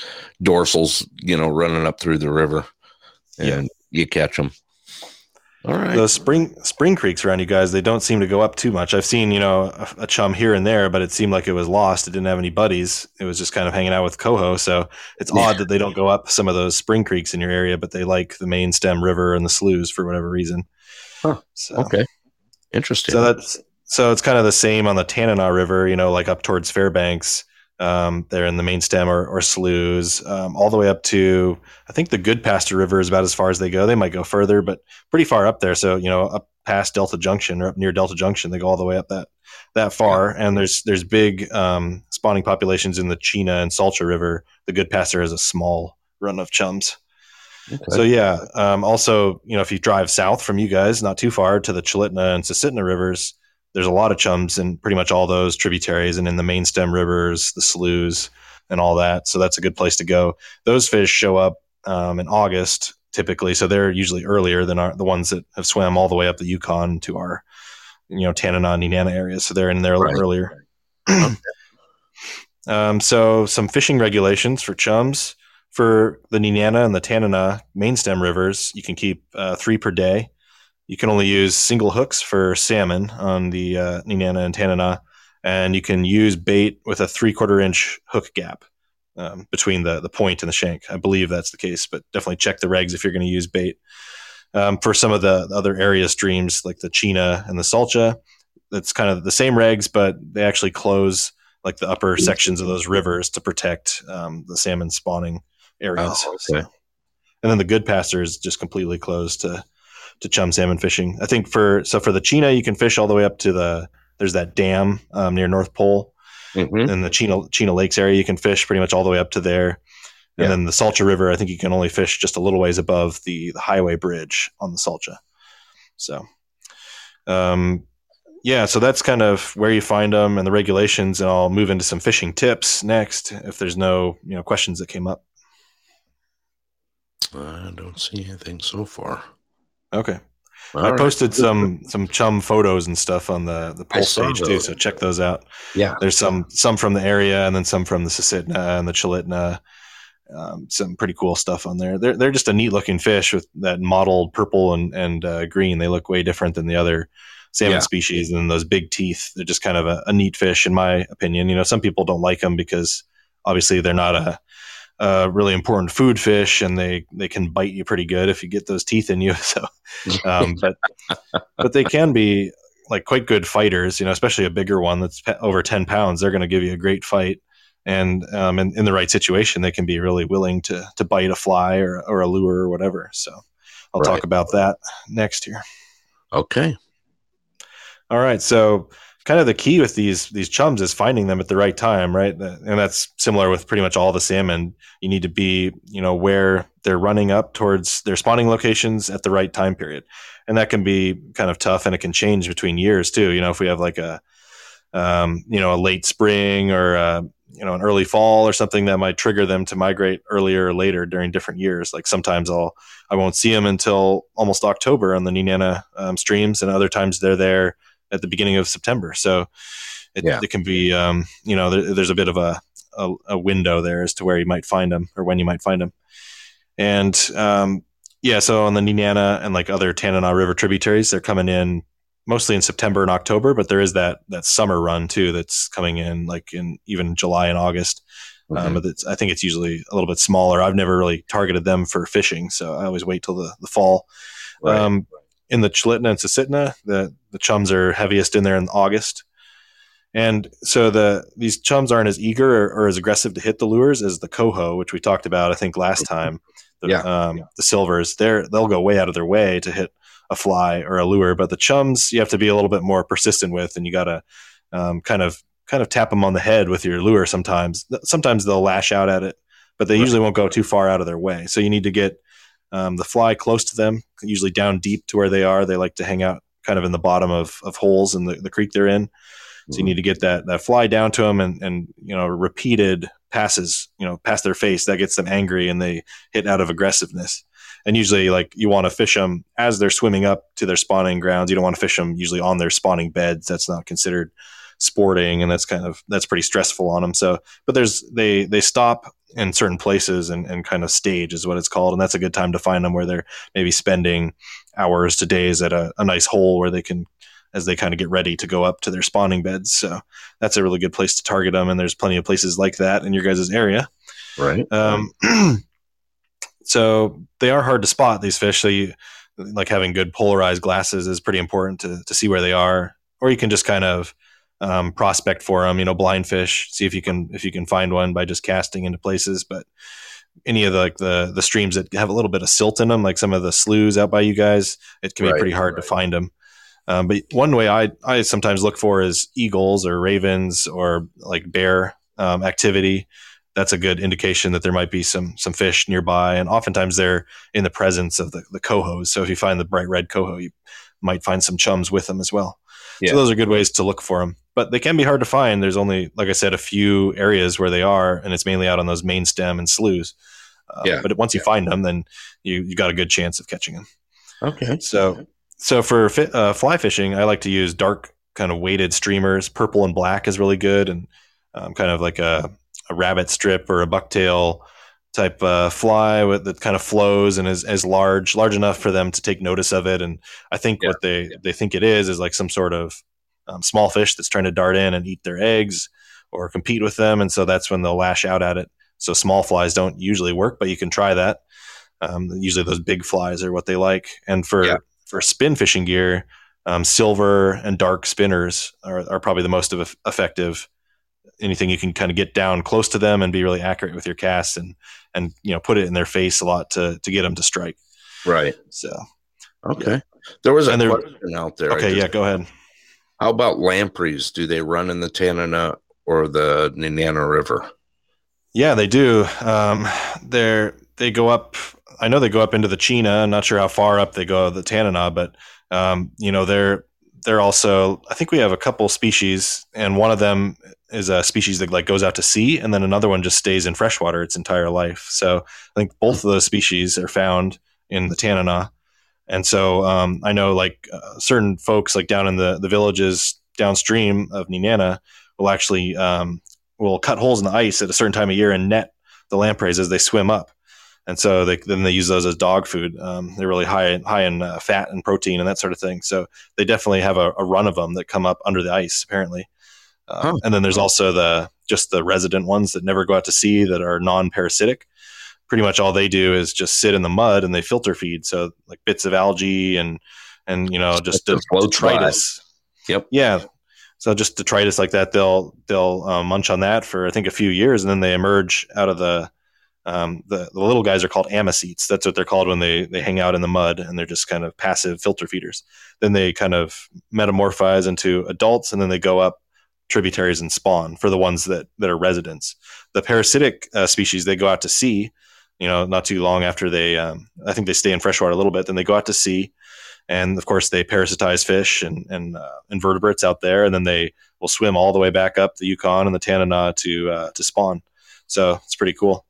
dorsals, you know, running up through the river, and Yeah. you catch them. All right. those spring spring creeks around you guys, they don't seem to go up too much. I've seen you know a, a chum here and there, but it seemed like it was lost. It didn't have any buddies. It was just kind of hanging out with coho. So it's Yeah. odd that they don't go up some of those spring creeks in your area, but they like the main stem river and the sloughs for whatever reason. Huh. So, okay. Interesting. So that's so it's kind of the same on the Tanana River, you know, like up towards Fairbanks. Um, they're in the main stem or, or sloughs, um, all the way up to I think the Goodpaster River is about as far as they go. They might go further, but pretty far up there. So you know, up past Delta Junction or up near Delta Junction, they go all the way up that that far. And there's there's big um, spawning populations in the Chena and Salcha River. The Goodpaster has a small run of chums. Okay. So yeah. Um, also, you know, if you drive south from you guys, not too far to the Chulitna and Susitna rivers, there's a lot of chums in pretty much all those tributaries and in the main stem rivers, the sloughs, and all that. So that's a good place to go. Those fish show up um, in August typically, so they're usually earlier than our, the ones that have swam all the way up the Yukon to our, you know, Tanana and Nenana areas. So they're in there a little Right. earlier. um, so some fishing regulations for chums for the Nenana and the Tanana main stem rivers. You can keep uh, three per day. You can only use single hooks for salmon on the uh, Nenana and Tanana, and you can use bait with a three quarter inch hook gap um, between the the point and the shank. I believe that's the case, but definitely check the regs if you're going to use bait. Um, for some of the other area streams like the Chena and the Salcha, that's kind of the same regs, but they actually close like the upper sections of those rivers to protect um, the salmon spawning areas. Oh, okay. So- and then the Goodpaster is just completely closed to to chum salmon fishing. I think for so for the Chena, you can fish all the way up to the there's that dam um, near North Pole Mhm. in the Chena Chena Lakes area. You can fish pretty much all the way up to there. And Yeah. then the Salcha River, I think you can only fish just a little ways above the, the highway bridge on the Salcha. So, um, yeah, so that's kind of where you find them and the regulations. And I'll move into some fishing tips next if there's no you know questions that came up. I don't see anything so far. Okay. All I right. posted some some chum photos and stuff on the the pulse page too, so check those out. Yeah. There's some some from the area, and then some from the Susitna and the Chulitna. Um, some pretty cool stuff on there. They're they're just a neat looking fish with that mottled purple and and uh, green. They look way different than the other salmon Yeah. species, and those big teeth. They're just kind of a, a neat fish, in my opinion. You know, some people don't like them because obviously they're not a a really important food fish, and they they can bite you pretty good if you get those teeth in you. So um, but but they can be like quite good fighters. You know, especially a bigger one that's pe- over ten pounds. They're going to give you a great fight, and um, in, in the right situation, they can be really willing to to bite a fly or or a lure or whatever. So I'll Right. talk about that next year. Okay. All right, so kind of the key with these these chums is finding them at the right time, right? And that's similar with pretty much all the salmon. You need to be, you know, where they're running up towards their spawning locations at the right time period, and that can be kind of tough, and it can change between years too. You know, if we have like a, um, you know, a late spring or a, you know an early fall or something that might trigger them to migrate earlier or later during different years. Like sometimes I'll I won't see them until almost October on the Nenana um, streams, and other times they're there at the beginning of September. So it, Yeah. it can be, um, you know, there, there's a bit of a, a, a window there as to where you might find them or when you might find them. And um, yeah, so on the Nenana and like other Tanana River tributaries, they're coming in mostly in September and October, but there is that that summer run too that's coming in like in even July and August. Mhm. Um, but it's, I think it's usually a little bit smaller. I've never really targeted them for fishing, so I always wait till the, the fall. Right. Um, in the Chulitna and Susitna, the the chums are heaviest in there in August, and so the these chums aren't as eager or, or as aggressive to hit the lures as the coho, which we talked about I think last time. The, Yeah. um, the silvers, they're they'll go way out of their way to hit a fly or a lure, but the chums you have to be a little bit more persistent with, and you got to um, kind of kind of tap them on the head with your lure. Sometimes, sometimes they'll lash out at it, but they usually won't go too far out of their way. So you need to get um, the fly close to them, usually down deep to where they are. They like to hang out kind of in the bottom of, of holes in the, the creek they're in. So you need to get that that fly down to them and and you know repeated passes you know past their face that gets them angry and they hit out of aggressiveness. And usually like you want to fish them as they're swimming up to their spawning grounds. You don't want to fish them usually on their spawning beds. That's not considered sporting and that's kind of that's pretty stressful on them. So but there's they they stop in certain places and, and kind of stage is what it's called and that's a good time to find them where they're maybe spending hours to days at a, a nice hole where they can as they kind of get ready to go up to their spawning beds. So that's a really good place to target them. And there's plenty of places like that in your guys' area. right. Um, so they are hard to spot these fish. So you like having good polarized glasses is pretty important to, to see where they are, or you can just kind of um, prospect for them, you know, blind fish, see if you can, if you can find one by just casting into places. But any of the, like the, the streams that have a little bit of silt in them, like some of the sloughs out by you guys, it can be pretty hard right. to find them. Um, but one way I, I sometimes look for is eagles or ravens or like bear um, activity. That's a good indication that there might be some some fish nearby, and oftentimes they're in the presence of the, the cohos. So if you find the bright red coho, you might find some chums with them as well. Yeah. So those are good ways to look for them, but they can be hard to find. There's only, like I said, a few areas where they are, and it's mainly out on those main stem and sloughs. Uh, Yeah. But once you find them, then you you got a good chance of catching them. Okay. So, so for fi- uh, fly fishing, I like to use dark kind of weighted streamers. Purple and black is really good, and um, kind of like a, a rabbit strip or a bucktail type uh, fly with, that kind of flows and is, is large, large enough for them to take notice of it. And I think Yeah. what they they think it is is like some sort of um, small fish that's trying to dart in and eat their eggs or compete with them, and so that's when they'll lash out at it. So small flies don't usually work, but you can try that. Um, usually those big flies are what they like. And for Yeah. for spin fishing gear, um, silver and dark spinners are, are probably the most of effective. Anything you can kind of get down close to them and be really accurate with your cast and and you know put it in their face a lot to to get them to strike. Right. So Okay. There was a there- question out there. Okay, just- yeah, go ahead. How about lampreys? Do they run in the Tanana or the Nenana River? Yeah, they do. Um, they're they go up. I know they go up into the Chena. I'm not sure how far up they go the Tanana, but um, you know they're they're also. I think we have a couple species, and one of them is a species that like goes out to sea, and then another one just stays in freshwater its entire life. So I think both of those species are found in the Tanana, and so um, I know like uh, certain folks like down in the the villages downstream of Nenana will actually um, will cut holes in the ice at a certain time of year and net the lampreys as they swim up. And so they, then they use those as dog food. Um, they're really high high in uh, fat and protein and that sort of thing. So they definitely have a, a run of them that come up under the ice apparently. Um, Huh. And then there's also the just the resident ones that never go out to sea that are non-parasitic. Pretty much all they do is just sit in the mud and they filter feed. So like bits of algae and and you know just floats detritus. Yep. Yeah. So just detritus like that, they'll they'll um, munch on that for I think a few years, and then they emerge out of the um, the, the little guys are called ammocoetes. That's what they're called when they they hang out in the mud, and they're just kind of passive filter feeders. Then they kind of metamorphize into adults, and then they go up tributaries and spawn for the ones that that are residents. The parasitic uh, species they go out to sea. You know, not too long after they, um, I think they stay in freshwater a little bit. Then they go out to sea, and of course they parasitize fish and and uh, invertebrates out there, and then they will swim all the way back up the Yukon and the Tanana to uh, to spawn. So it's pretty cool.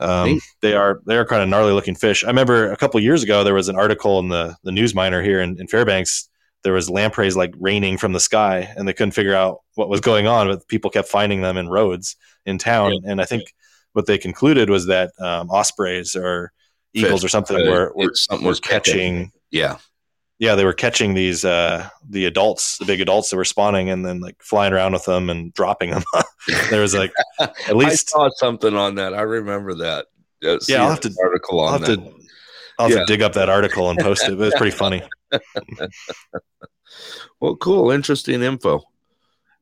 Um, they are they are kind of gnarly looking fish. I remember a couple years ago there was an article in the the News Miner here in, in Fairbanks. There was lampreys like raining from the sky, and they couldn't figure out what was going on. But people kept finding them in roads in town, and I think what they concluded was that um, ospreys or eagles Fish, or something uh, were, were, something were catching. Yeah. yeah, they were catching these uh, the adults, the big adults that were spawning, and then like flying around with them and dropping them. there was like at least I saw something on that. I remember that. Yeah, I'll have to- article I'll on that. to I'll have Yeah. to dig up that article and post it. But it's pretty funny. Well, cool, interesting info.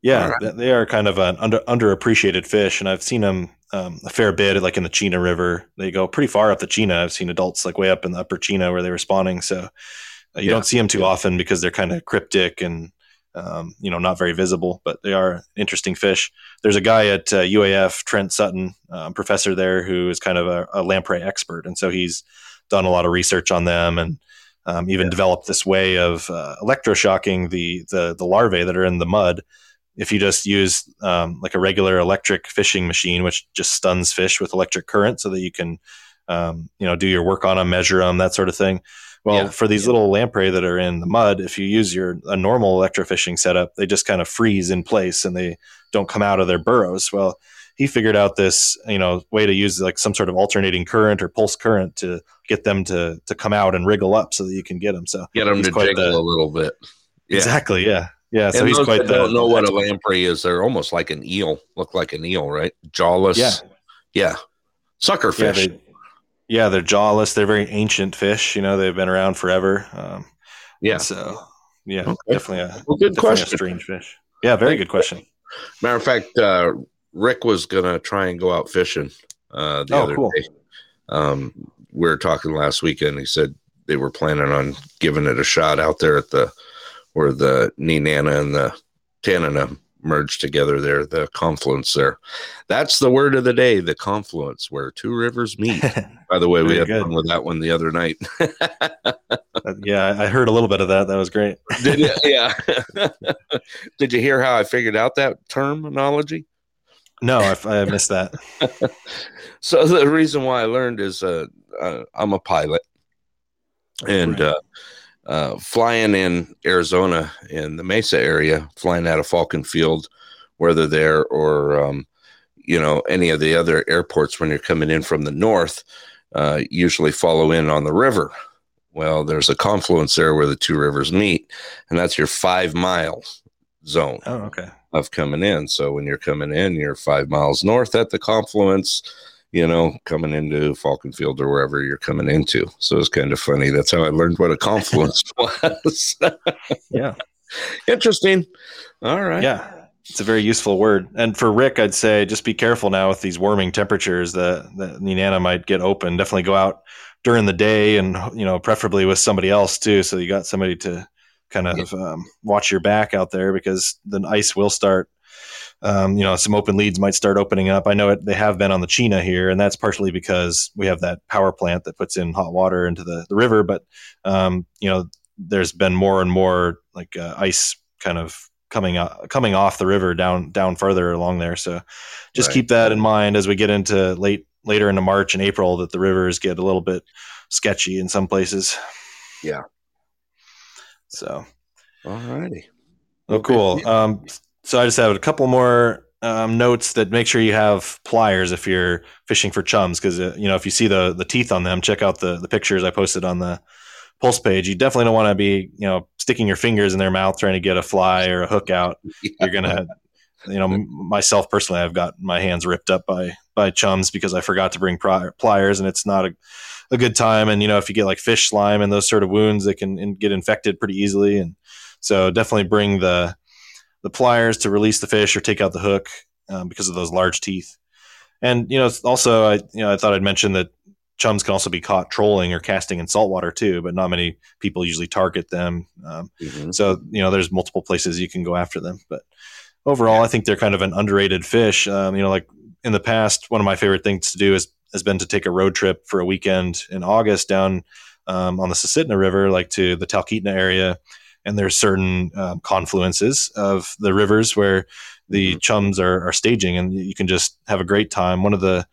Yeah, right. th- they are kind of an under underappreciated fish, and I've seen them um, a fair bit, like in the Chena River. They go pretty far up the Chena. I've seen adults like way up in the upper Chena where they were spawning. So uh, you Yeah. don't see them too often because they're kind of cryptic and um, you know not very visible, but they are interesting fish. There's a guy at uh, UAF, Trent Sutton, um, professor there, who is kind of a, a lamprey expert, and so he's done a lot of research on them and um, even developed this way of uh, electroshocking the, the the larvae that are in the mud if you just use um, like a regular electric fishing machine, which just stuns fish with electric current, so that you can, um, you know, do your work on them, measure them, that sort of thing. Well, Yeah. for these little lamprey that are in the mud, if you use your a normal electrofishing setup, they just kind of freeze in place and they don't come out of their burrows. Well, he figured out this, you know, way to use like some sort of alternating current or pulse current to get them to to come out and wriggle up so that you can get them. So Get them to jiggle the- a little bit. Yeah. exactly, yeah, yeah. So and he's quite that the don't know what a lamprey is. They're almost like an eel. Look like an eel, right? Jawless. Yeah. Yeah. Sucker Yeah, yeah, they're jawless. They're very ancient fish. You know, they've been around forever. Um, yeah. So, yeah, Okay. definitely a Well, good definitely a question. strange fish. Yeah, very good question. Matter of fact, uh, Rick was gonna try and go out fishing uh, the Oh, other cool. day. Um, we were talking last weekend. He said they were planning on giving it a shot out there at the where the Nenana and the Tanana merge together there, the confluence there. That's the word of the day, the confluence, where two rivers meet. By the way, we had good. fun with that one the other night. yeah, I heard a little bit of that. That was great. Did you? Yeah. Did you hear how I figured out that terminology? No, I, I missed that. So the reason why I learned is uh, uh, I'm a pilot, and Right. uh, uh, flying in Arizona in the Mesa area, flying out of Falcon Field, whether there or um, you know any of the other airports when you're coming in from the north, uh, usually follow in on the river. Well, there's a confluence there where the two rivers meet, and that's your five mile zone Oh, okay. of coming in. So when you're coming in, you're five miles north at the confluence, you know, coming into Falcon Field or wherever you're coming into. So it's kind of funny. That's how I learned what a confluence was. Yeah, Interesting. All right. yeah. It's a very useful word. And for Rick, I'd say just be careful now with these warming temperatures. The the Nenana might get open. Definitely go out during the day, and you know, preferably with somebody else too, so you got somebody to kind of um, watch your back out there because the ice will start. Um, you know, some open leads might start opening up. I know it, they have been on the Chena here, and that's partially because we have that power plant that puts in hot water into the, the river. But um, you know, there's been more and more like uh, ice kind of coming coming off the river down down further along there. So just Right. keep that in mind as we get into late later into March and April that the rivers get a little bit sketchy in some places. Yeah. So All righty. Oh, cool. Um, so I just have a couple more um, notes that make sure you have pliers if you're fishing for chums, because uh, you know if you see the the teeth on them, check out the the pictures I posted on the pulse page. You definitely don't want to be you know sticking your fingers in their mouth trying to get a fly or a hook out. You're gonna, you know, myself personally, I've got my hands ripped up by by chums because I forgot to bring pliers, and it's not a a good time. And you know, if you get like fish slime and those sort of wounds, they can in, get infected pretty easily. And so definitely bring the the pliers to release the fish or take out the hook um, because of those large teeth. And you know, also I you know I thought I'd mention that chums can also be caught trolling or casting in saltwater too, but not many people usually target them. Um, Mhm. so you know, there's multiple places you can go after them. But overall, I think they're kind of an underrated fish. Um, you know, like in the past, one of my favorite things to do is has been to take a road trip for a weekend in August down um, on the Susitna River, like to the Talkeetna area. And there's certain um, confluences of the rivers where the chums are, are staging, and you can just have a great time. One of the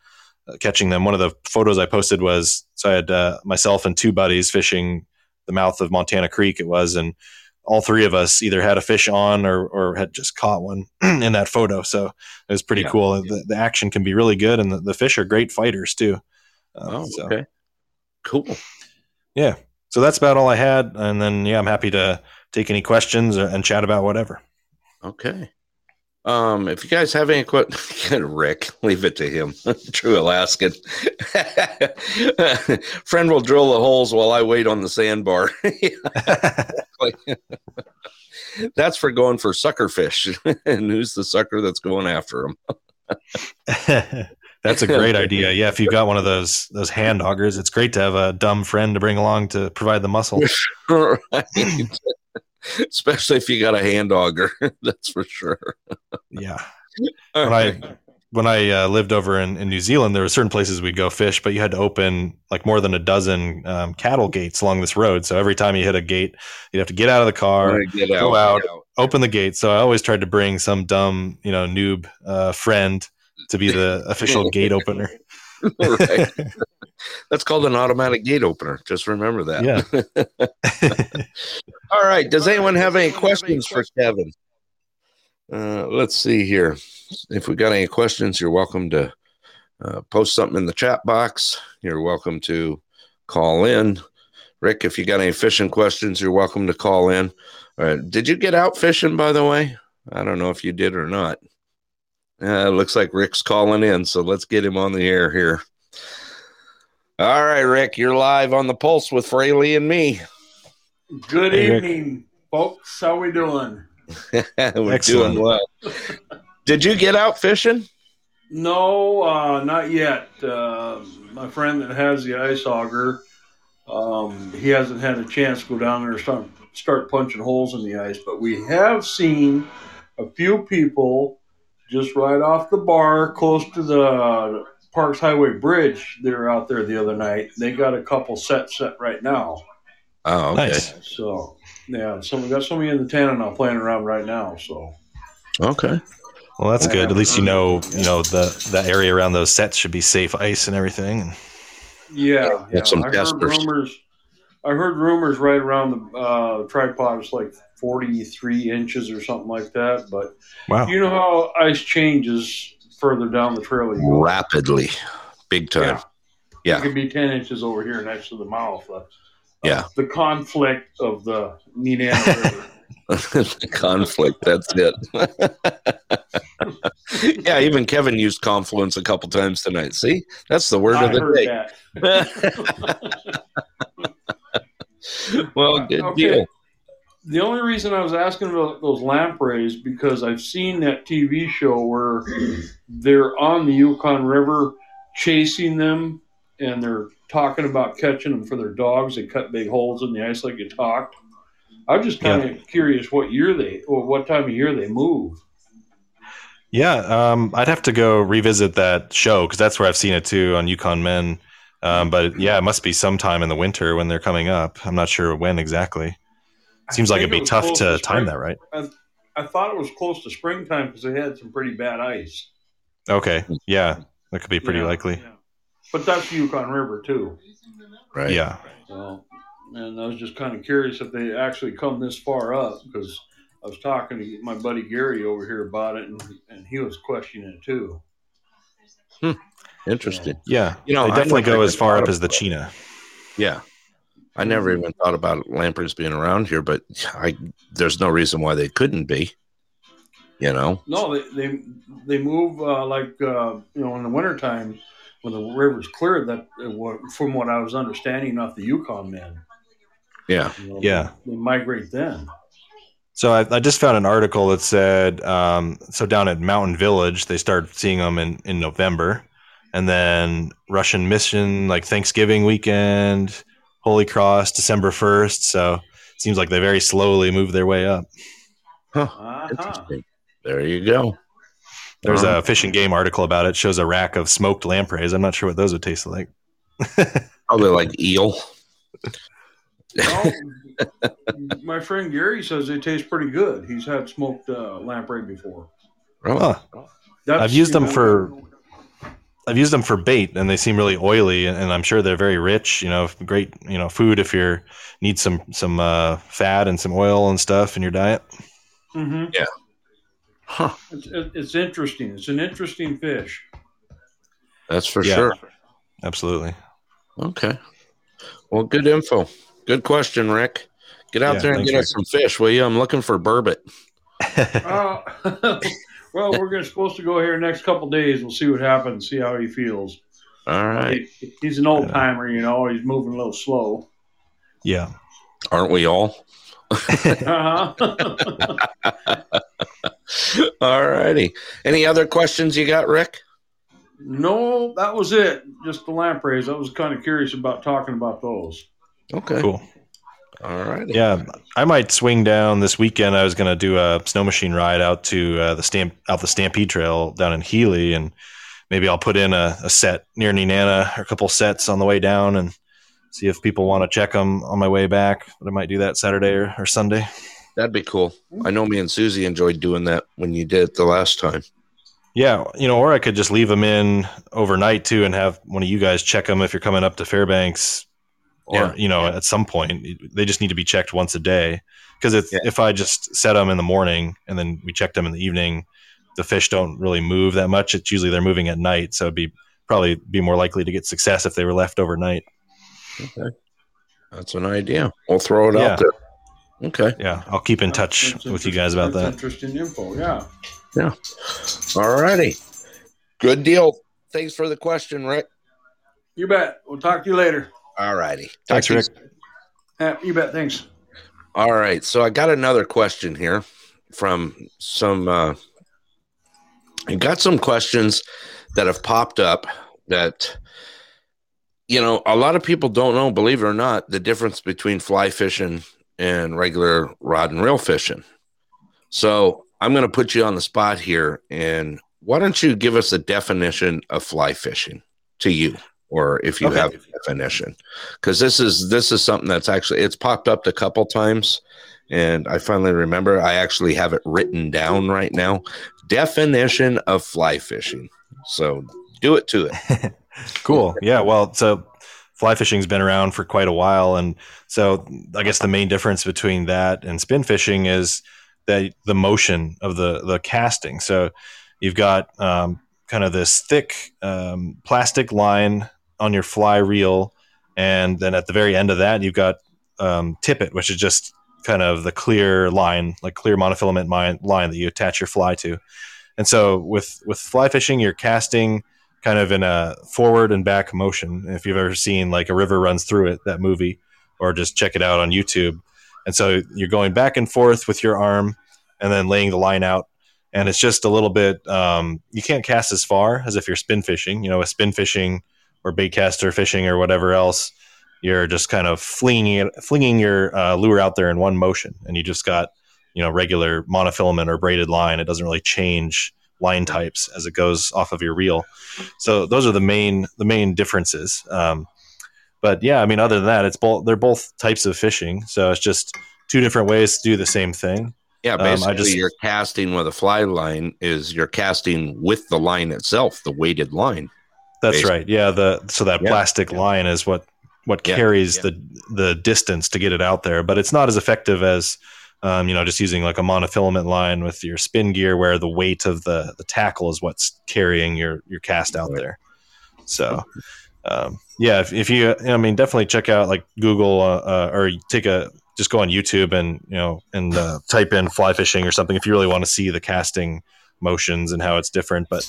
uh, catching them. One of the photos I posted was so I had uh, myself and two buddies fishing the mouth of Montana Creek. It was, and all three of us either had a fish on or, or had just caught one in that photo. So it was pretty Yeah. cool. The, the action can be really good, and the, the fish are great fighters too. Um, Oh, so, okay. Cool. Yeah. So that's about all I had. And then yeah, I'm happy to take any questions and chat about whatever. Okay. Um, if you guys have any questions, Rick, leave it to him. True Alaskan. Friend will drill the holes while I wait on the sandbar. that's for going for sucker fish. and who's the sucker that's going after them? that's a great idea. Yeah, if you've got one of those those hand augers, it's great to have a dumb friend to bring along to provide the muscle. right. Especially if you got a hand auger, that's for sure. yeah. When I when I uh, lived over in, in New Zealand, there were certain places we'd go fish, but you had to open like more than a dozen um, cattle gates along this road. So every time you hit a gate, you'd have to get out of the car, get go out, out, open the gate. So I always tried to bring some dumb, you know, noob uh, friend to be the official gate opener. right. That's called an automatic gate opener. Just remember that. Yeah. All right. Does anyone have any questions for Kevin? Uh, let's see here. If we got any questions, you're welcome to uh, post something in the chat box. You're welcome to call in. Rick, if you got any fishing questions, you're welcome to call in. All right. did you get out fishing, by the way? I don't know if you did or not. Uh, looks like Rick's calling in, so let's get him on the air here. All right, Rick, you're live on the pulse with Fraley and me. Good hey, evening, Rick. folks. How we doing? We're Excellent. doing well. Did you get out fishing? No, uh, not yet. Uh, my friend that has the ice auger, um, he hasn't had a chance to go down there and start, start punching holes in the ice. But we have seen a few people just right off the bar, close to the Parks Highway Bridge. They were out there the other night. They got a couple sets set right now. Oh, okay. Nice. So yeah, so we got somebody in the Tanana playing around right now. So okay. Well, that's good. At least you know, you know the the area around those sets should be safe ice and everything. Yeah, yeah. I heard rumors. I heard rumors right around the uh, tripod was like 43 inches or something like that. But wow. you know how ice changes further down the trail. You go. Rapidly, big time. Yeah. yeah. It could be 10 inches over here next to the mouth. Uh, yeah. The conflict of the Nenana River. the conflict. That's it. yeah, even Kevin used confluence a couple times tonight. See, that's the word I of the day. well, good okay. deal. The only reason I was asking about those lampreys because I've seen that TV show where they're on the Yukon River chasing them and they're talking about catching them for their dogs. They cut big holes in the ice like you talked. I'm just kind of yeah. curious what year they or what time of year they move. Yeah, um, I'd have to go revisit that show because that's where I've seen it too on Yukon Men. Um, but yeah, it must be sometime in the winter when they're coming up. I'm not sure when exactly. Seems like it'd be tough to, to time that, right? I, I, thought it was close to springtime because they had some pretty bad ice. Okay, yeah, that could be pretty yeah, likely. Yeah. But that's Yukon River too, right? Yeah. So, and I was just kind of curious if they actually come this far up because I was talking to my buddy Gary over here about it, and, and he was questioning it too. Hmm. Interesting. Yeah, you know, they definitely go as far up as the Chena. Yeah, I never even thought about lampreys being around here, but I there's no reason why they couldn't be. You know? No, they they, they move uh, like uh, you know in the wintertime when the river's clear. That uh, from what I was understanding off the Yukon men. Yeah, you know, yeah, they, they, migrate then. So I, I, just found an article that said um, so down at Mountain Village they started seeing them in in November, and then Russian Mission like Thanksgiving weekend Holy Cross December 1st. So it seems like they very slowly move their way up. Huh. Uh-huh. Interesting. There you go. There's uh-huh. a Fish and Game article about it. Shows a rack of smoked lampreys. I'm not sure what those would taste like. Probably like eel. well, my friend Gary says they taste pretty good. He's had smoked uh, lamprey before. Huh. I've used them for I've used them for bait, and they seem really oily, and, I'm sure they're very rich. You know, great you know food if you need some some uh, fat and some oil and stuff in your diet. Mm-hmm. Yeah. Huh. It's, it's interesting. It's an interesting fish. That's for yeah, sure. Absolutely. Okay. Well, good info. Good question, Rick. Get out Yeah, there and thanks, get us some fish, will you? I'm looking for burbot. Uh, well, we're gonna, supposed to go here next couple days. We'll see what happens. See how he feels. All right. He- he's an old timer, you know. He's moving a little slow. yeah. Aren't we all? Uh-huh. All righty. Any other questions you got, Rick? no, that was it. Just the lampreys. I was kind of curious about talking about those. Okay. Cool. All righty. Yeah, I might swing down this weekend. I was going to do a snow machine ride out to uh, the stamp out the Stampede Trail down in Healy, and maybe I'll put in a, a set near Nenana, or a couple sets on the way down, and see if people want to check them on my way back. But I might do that Saturday or, or Sunday. That'd be cool. I know me and Susie enjoyed doing that when you did it the last time. Yeah, you know, or I could just leave them in overnight too, and have one of you guys check them if you're coming up to Fairbanks, or Yeah. you know, at some point they just need to be checked once a day. Because if Yeah. if I just set them in the morning and then we check them in the evening, the fish don't really move that much. It's usually they're moving at night, so it'd be probably be more likely to get success if they were left overnight. okay That's an idea. We'll throw it Yeah. out there. Okay. Yeah, I'll keep in touch with you guys about that. Interesting info. Yeah. Yeah. All righty. Good deal. Thanks for the question, Rick. You bet. We'll talk to you later. All righty. Thanks, you Rick. Uh, you bet. Thanks. All right. So I got another question here from some uh I got some questions that have popped up that you know, a lot of people don't know, believe it or not, the difference between fly fishing and regular rod and reel fishing. So I'm going to put you on the spot here and why don't you give us a definition of fly fishing to you or if you Okay. have a definition because this is this is something that's actually it's popped up a couple times and i finally remember i actually have it written down right now definition of fly fishing so do it to it Cool. Yeah. Well, so fly fishing's been around for quite a while, and so I guess the main difference between that and spin fishing is that the motion of the the casting. So you've got um, kind of this thick um, plastic line on your fly reel, and then at the very end of that, you've got um, tippet, which is just kind of the clear line, like clear monofilament line, that you attach your fly to. And so with with fly fishing, you're casting kind of in a forward and back motion. If you've ever seen like a river runs through it, that movie, or just check it out on YouTube. And so you're going back and forth with your arm and then laying the line out. And it's just a little bit, um, you can't cast as far as if you're spin fishing, you know, a spin fishing or bait caster fishing or whatever else. You're just kind of flinging it, flinging your uh, lure out there in one motion, and you just got, you know, regular monofilament or braided line. It doesn't really change line types as it goes off of your reel. So those are the main the main differences. Um, but yeah, I mean, other than that, it's both they're both types of fishing. So it's just two different ways to do the same thing. yeah Um, basically just- your casting with a fly line is you're casting with the line itself the weighted line That's Basically. right. Yeah, the so that Yeah. plastic line is what what Yeah. carries Yeah. the the distance to get it out there, but it's not as effective as um, you know just using like a monofilament line with your spin gear, where the weight of the the tackle is what's carrying your your cast out Right. there. So. Um, yeah, if, if you, I mean, definitely check out like Google uh, uh, or take a just go on YouTube and you know and uh, type in fly fishing or something if you really want to see the casting motions and how it's different. But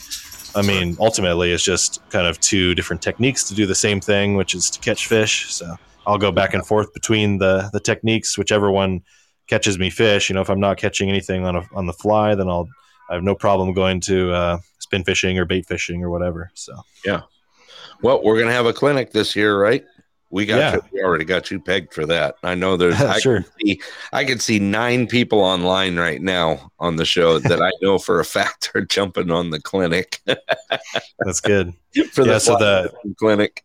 I mean, ultimately, it's just kind of two different techniques to do the same thing, which is to catch fish. So I'll go back and forth between the the techniques, whichever one catches me fish. You know, if I'm not catching anything on a, on the fly, then I'll I have no problem going to uh, spin fishing or bait fishing or whatever. So yeah. well we're gonna have a clinic this year right we got Yeah. you, we already got you pegged for that i know there's I Sure. can see i can see nine people online right now on the show that i know for a fact are jumping on the clinic that's good. for Yeah, the, so the- clinic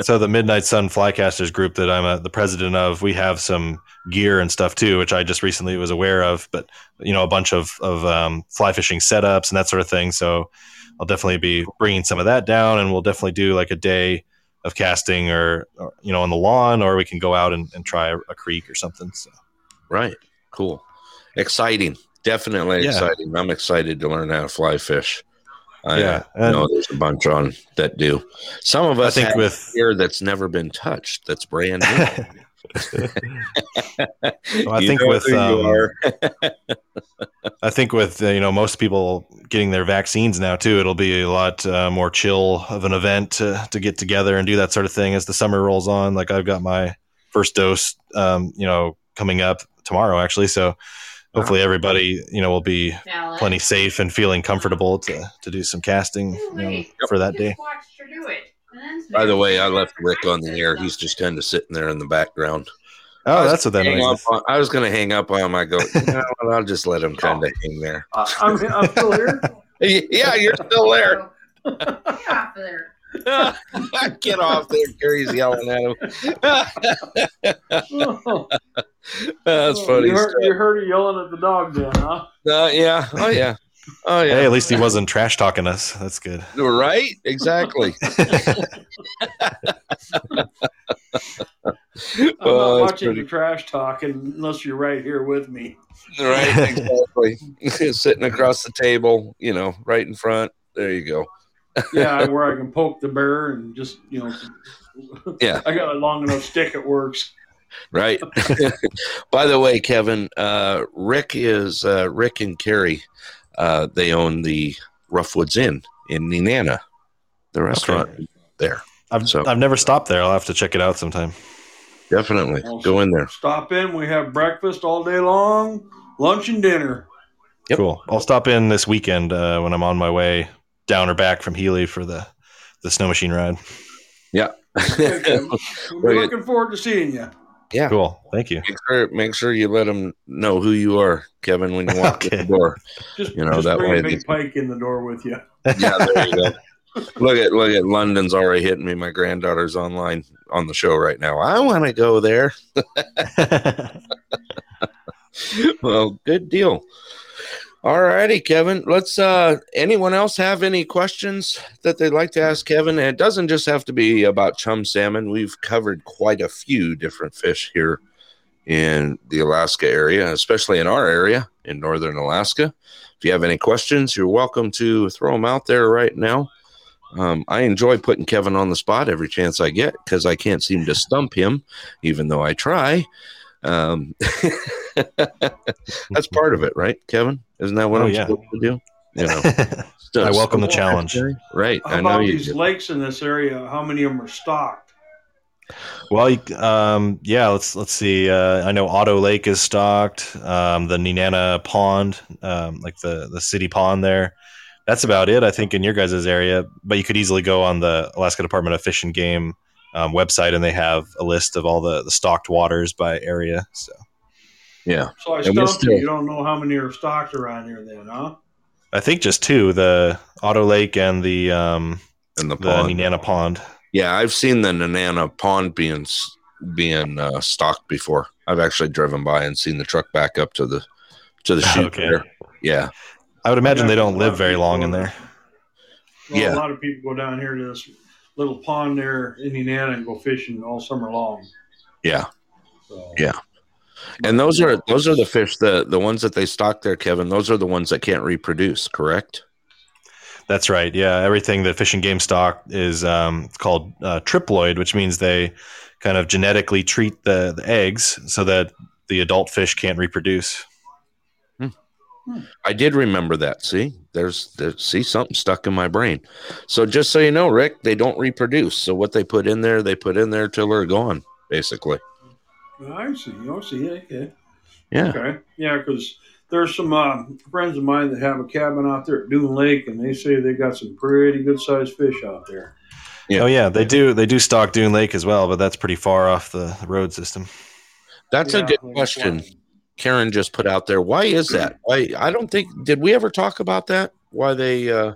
so the Midnight Sun Flycasters group that I'm a, the president of, we have some gear and stuff too, which I just recently was aware of. But you know, a bunch of of um, fly fishing setups and that sort of thing. So I'll definitely be bringing some of that down, and we'll definitely do like a day of casting, or, or you know, on the lawn, or we can go out and, and try a, a creek or something. So. Right. Cool. Exciting. Definitely Yeah. exciting. I'm excited to learn how to fly fish. I yeah, uh, and know there's a bunch on that do. Some of I us think have with gear that's never been touched that's brand new Well, I You think with who you um, are. I think with uh, you know most people getting their vaccines now too, it'll be a lot uh, more chill of an event to to get together and do that sort of thing as the summer rolls on. Like I've got my first dose, um, you know, coming up tomorrow actually, so hopefully everybody you know will be Alex. plenty safe and feeling comfortable to to do some casting you know, for that Just day. Watched her do it. And then By the way, I left Rick on the air. He's just kind of sitting there in the background. Oh, that's what that Hang noise up is. on- I was going to hang up on him. I go, you know what, I'll just let him kind of hang there. I, I'm, I'm still here. Yeah, you're still there. Get off of there. Get off there. Gary's yelling at him. Oh, That's funny. You heard, stuff. you heard her yelling at the dog then, huh? Uh, yeah. Oh, yeah. Oh, Hey, yeah. at least he wasn't trash talking us. That's good. Right? Exactly. I'm not that's watching pretty- the trash talking unless you're right here with me. Right? Exactly. Sitting across the table, you know, right in front. There you go. Yeah, where I can poke the bear and just, you know. Yeah. I got a long enough stick, it works. Right. By the way, Kevin, uh, Rick is uh, Rick and Carrie. Uh, they own the Roughwoods Inn in Nenana, the restaurant there. I've So- I've never stopped there. I'll have to check it out sometime. Definitely go in there. Stop in. We have breakfast all day long, lunch and dinner. Yep. Cool. I'll stop in this weekend uh, when I'm on my way down or back from Healy for the the snow machine ride. Okay, Kevin. We're looking forward to seeing you. Yeah. Cool. Thank you. Make sure, make sure you let them know who you are, Kevin, when you walk in the door. Just, You know, just that bring way a big they- pike in the door with you. Yeah, there you go. Look at look at London's already hitting me. My granddaughter's online on the show right now. I want to go there. well, good deal. All righty, Kevin. Let's uh anyone else have any questions that they'd like to ask Kevin? It doesn't just have to be about chum salmon. We've covered quite a few different fish here in the Alaska area, especially in our area in northern Alaska. If you have any questions, you're welcome to throw them out there right now. Um, I enjoy putting Kevin on the spot every chance I get because I can't seem to stump him, even though I try. Um, that's part of it, right, Kevin? Isn't that what Oh, I'm yeah. supposed to do? You know, I welcome the challenge. Right, How I know about you. these do. lakes in this area? How many of them are stocked? Well, um, yeah. Let's let's see. Uh, I know Otto Lake is stocked. Um, the Nenana Pond, um, like the the city pond there. That's about it, I think, in your guys' area. But you could easily go on the Alaska Department of Fish and Game um, website, and they have a list of all the, the stocked waters by area. So Yeah, So I stumped still- you. You don't know how many are stocked around here then, huh? I think just two: the Otto Lake and the um, in the the pond. Nenana Pond. Yeah, I've seen the Nenana Pond being being uh, stocked before. I've actually driven by and seen the truck back up to the to the chute Okay. there. Yeah, I would imagine Yeah, they don't live very long in there. there. Well, Yeah. A lot of people go down here to this little pond there in Nenana and go fishing all summer long. yeah. So, Yeah. And those are those are the fish the the ones that they stock there, Kevin. Those are the ones that can't reproduce, correct? That's right. Yeah, everything that Fish and Game stock is um, called uh, triploid, which means they kind of genetically treat the, the eggs so that the adult fish can't reproduce. I did remember that. See, there's, there's see something stuck in my brain. So just so you know, Rick, they don't reproduce. So what they put in there, they put in there till they're gone, basically. I see. I see. Okay. Yeah. Okay. Yeah, because there's some uh, friends of mine that have a cabin out there at Dune Lake, and they say they got some pretty good sized fish out there. Yeah. Oh yeah, they do. They do stock Dune Lake as well, but that's pretty far off the road system. That's a good question. flying. Karen just put out there. Why is that? Why I don't think did we ever talk about that? Why they uh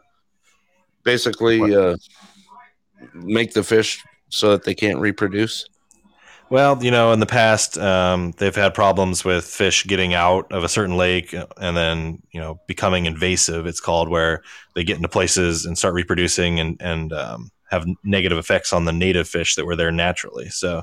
basically uh make the fish so that they can't reproduce? Well, you know, in the past, um, they've had problems with fish getting out of a certain lake and then, you know, becoming invasive. It's called where they get into places and start reproducing and and um, have negative effects on the native fish that were there naturally. So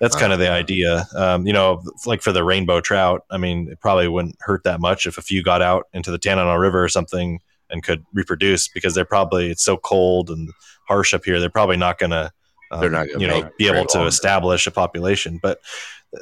that's kind of the idea. Um, you know, like for the rainbow trout, I mean, it probably wouldn't hurt that much if a few got out into the Tanana River or something and could reproduce because they're probably it's so cold and harsh up here. They're probably not going to They're not you know be able to long. establish a population. But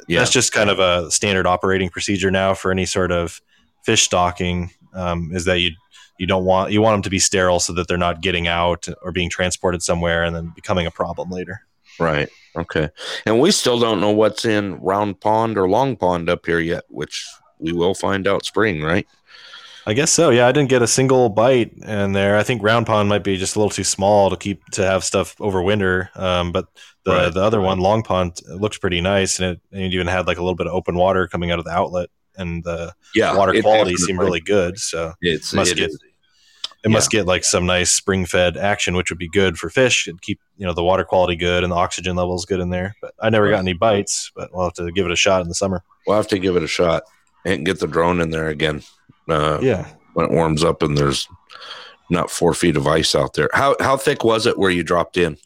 Yeah. that's just kind of a standard operating procedure now for any sort of fish stocking. Um, is that you you don't want you want them to be sterile so that they're not getting out or being transported somewhere and then becoming a problem later. Right. Okay. And we still don't know what's in Round Pond or Long Pond up here yet, which we will find out spring, right? I guess so. Yeah, I didn't get a single bite in there. I think Round Pond might be just a little too small to keep to have stuff over winter. Um, but the Right, the other one, Long Pond, looked pretty nice, and it, and it even had like a little bit of open water coming out of the outlet, and the Yeah. water quality seemed really good. So It's must it get- is. it must get like some nice spring fed action, which would be good for fish. It'd keep you know the water quality good and the oxygen levels good in there. But I never got any bites, but we'll have to give it a shot in the summer. We'll have to give it a shot and get the drone in there again. Uh, Yeah. when it warms up and there's not four feet of ice out there. How how thick was it where you dropped in?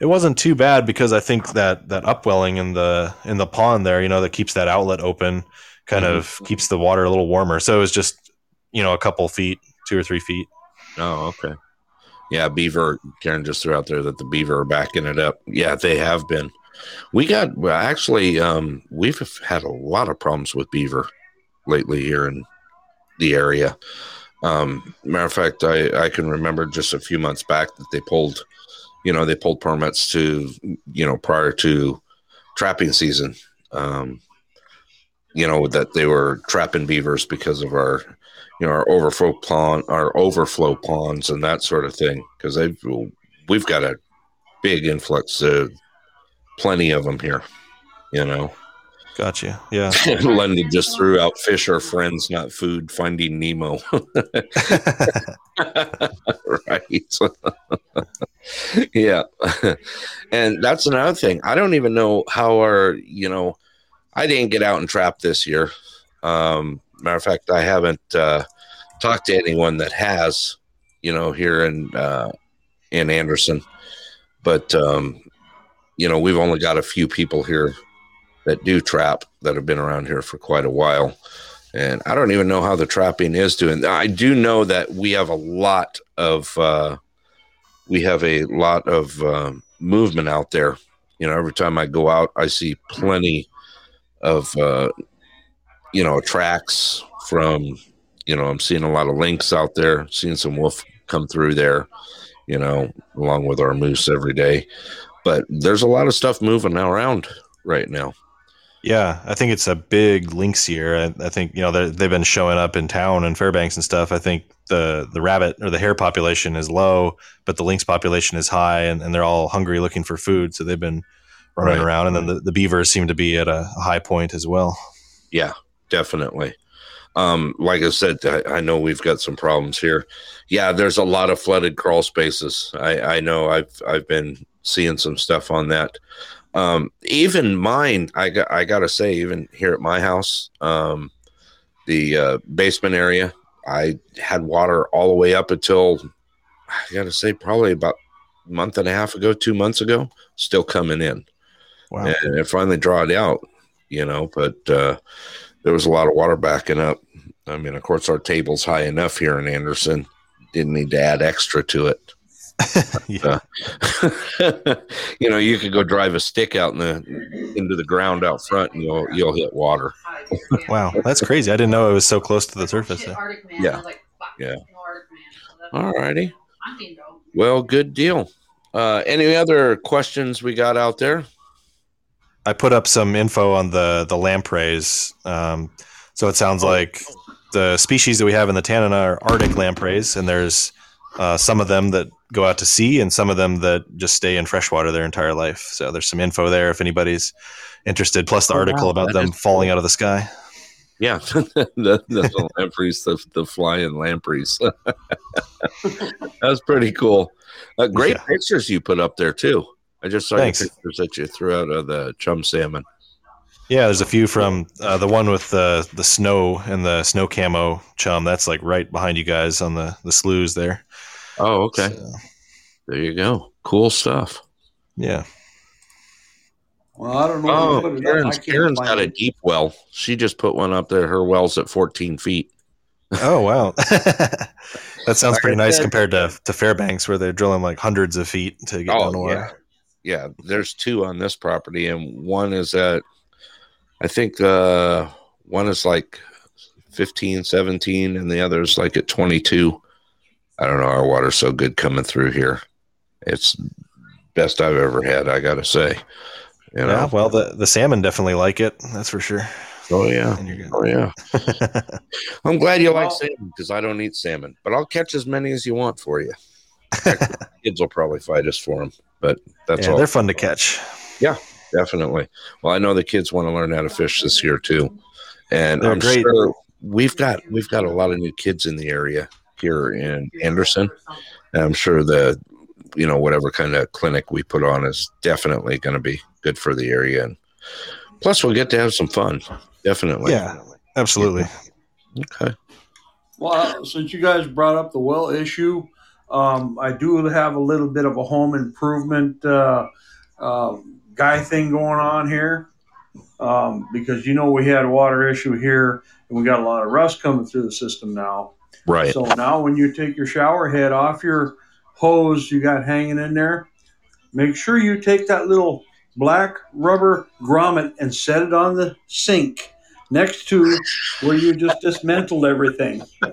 It wasn't too bad because I think that that upwelling in the in the pond there, you know, that keeps that outlet open, kind of keeps the water a little warmer. So it was just, you know, a couple feet, two or three feet. Oh, okay. Yeah, beaver. Karen just threw out there that the beaver are backing it up. Yeah, they have been. We got well, actually. Um, we've had a lot of problems with beaver lately here in the area. Um, matter of fact, I I can remember just a few months back that they pulled, you know, they pulled permits to, you know, prior to trapping season. Um, you know that they were trapping beavers because of our you know our overflow pond our overflow ponds and that sort of thing because they've we've got a big influx of plenty of them here you know Gotcha. Yeah. london just threw out fish are friends not food finding nemo. Right. Yeah. And that's another thing. I don't even know how our you know i didn't get out and trap this year. Um matter of fact i haven't uh talked to anyone that has you know here in uh in anderson. But um you know we've only got a few people here that do trap that have been around here for quite a while. And i don't even know how the trapping is doing. I do know that we have a lot of uh we have a lot of um, movement out there. You know every time i go out i see plenty of uh you know tracks from you know i'm seeing a lot of lynx out there seeing some wolf come through there you know along with our moose every day. But there's a lot of stuff moving around right now Yeah, I think it's a big lynx year. I, I think you know they've been showing up in town and Fairbanks and stuff. I think the the rabbit or the hare population is low, but the lynx population is high, and, and they're all hungry, looking for food. So they've been running Right. around, and then the, the beavers seem to be at a high point as well. Yeah, definitely. Um, like I said, I, I know we've got some problems here. Yeah, there's a lot of flooded crawl spaces. I, I know I've I've been seeing some stuff on that. Um, even mine, I got I gotta say, even here at my house, um, the uh, basement area, I had water all the way up until I gotta say, probably about a month and a half ago, two months ago, still coming in Wow. and it finally dried out, you know. But uh, there was a lot of water backing up. I mean, of course, our table's high enough here in Anderson. Didn't need to add extra to it. yeah. you know, you could go drive a stick out in the into the ground out front, and you'll you'll hit water. Wow, that's crazy. I didn't know it was so close to the surface. Shit, Yeah. I was like, fuck, Yeah. no Arctic man. So that's- All righty. I'm team dog. Well, good deal. Uh, any other questions we got out there? I put up some info on the the lampreys. Um, so it sounds like the species that we have in the Tanana are Arctic lampreys, and there's uh, some of them that go out to sea, and some of them that just stay in freshwater their entire life. So there's some info there if anybody's interested. Plus the Oh, article wow, about them is falling out of the sky. Yeah, the, the lampreys, the, the flying lampreys. That's pretty cool. Uh, great Yeah. pictures you put up there too. I just saw Thanks. pictures that you threw out of the chum salmon. Yeah, there's a few from uh, the one with the the snow and the snow camo chum. That's like right behind you guys on the the sloughs there. Oh, okay. So, There you go. Cool stuff. yeah. Well, I don't know. Oh, who put it Karen's, can't Karen's find got a deep well. She just put one up there. Her well's at 14 feet. Oh wow, that sounds pretty nice compared to to Fairbanks, where they're drilling like hundreds of feet to get Oh, down to water. yeah, there's two on this property, and one is at, I think, uh, one is like 15, 17, and the other is like at 22. I don't know. Our water's so good coming through here. It's best I've ever had, I got to say. You know? Yeah, well, the, the salmon definitely like it. That's for sure. Oh, yeah. Oh, yeah. I'm glad you like salmon because I don't eat salmon, but I'll catch as many as you want for you. Kids will probably fight us for them, but that's yeah, all. they're fun to catch. Yeah, definitely. Well, I know the kids want to learn how to fish this year too, and They're I'm great. sure we've got we've got a lot of new kids in the area here in Anderson. And I'm sure the you know whatever kind of clinic we put on is definitely going to be good for the area, and plus we'll get to have some fun. Definitely. Yeah, absolutely. Okay. Well, since you guys brought up the well issue, um, I do have a little bit of a home improvement uh, uh, guy thing going on here um, because you know we had a water issue here and we got a lot of rust coming through the system now. Right. So now when you take your shower head off your hose you got hanging in there, make sure you take that little black rubber grommet and set it on the sink next to where you just dismantled everything.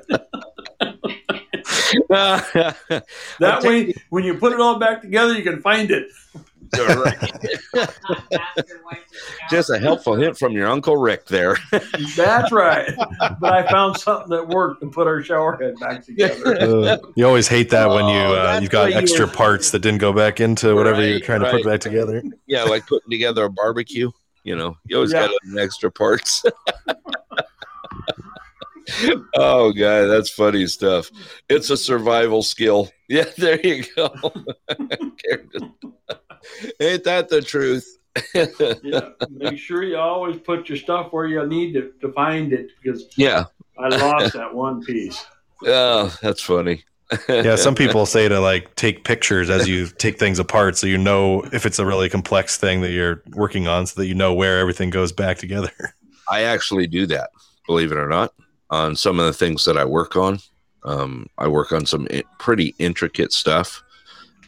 That way, when you put it all back together, you can find it. Just a helpful hint from your uncle Rick there. That's right. But I found something that worked and put our shower head back together. Uh, you always hate that when you Oh, uh, you've got why you extra parts that didn't go back into whatever you're Right, trying to put back together. yeah, like putting together a barbecue. You know, you always Yeah. got extra parts. oh, guy, that's funny stuff. It's a survival skill. Yeah, there you go. Ain't that the truth? Yeah. Make sure you always put your stuff where you need it to find it because yeah. I lost that one piece. Oh, that's funny. Yeah, some people say to like take pictures as you take things apart so you know if it's a really complex thing that you're working on so that you know where everything goes back together. I actually do that, believe it or not, on some of the things that I work on. Um, I work on some pretty intricate stuff,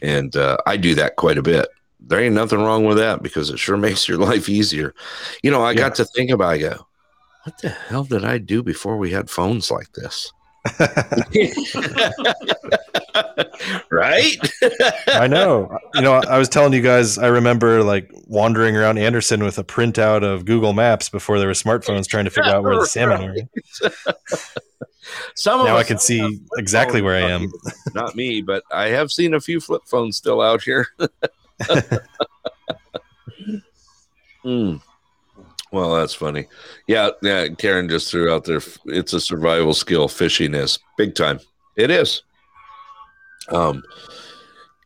and uh, I do that quite a bit. There ain't nothing wrong with that because it sure makes your life easier. You know, I got to think about. it, I go, what the hell did I do before we had phones like this? right? I know. You know, I was telling you guys, I remember like wandering around Anderson with a printout of Google Maps before there were smartphones trying to figure out where the salmon were. Some of Now I can see exactly where I am. Not me, but I have seen a few flip phones still out here. Hmm. Well, that's funny. Yeah, yeah. Karen just threw out there. It's a survival skill. Fishing is big time. It is. Um,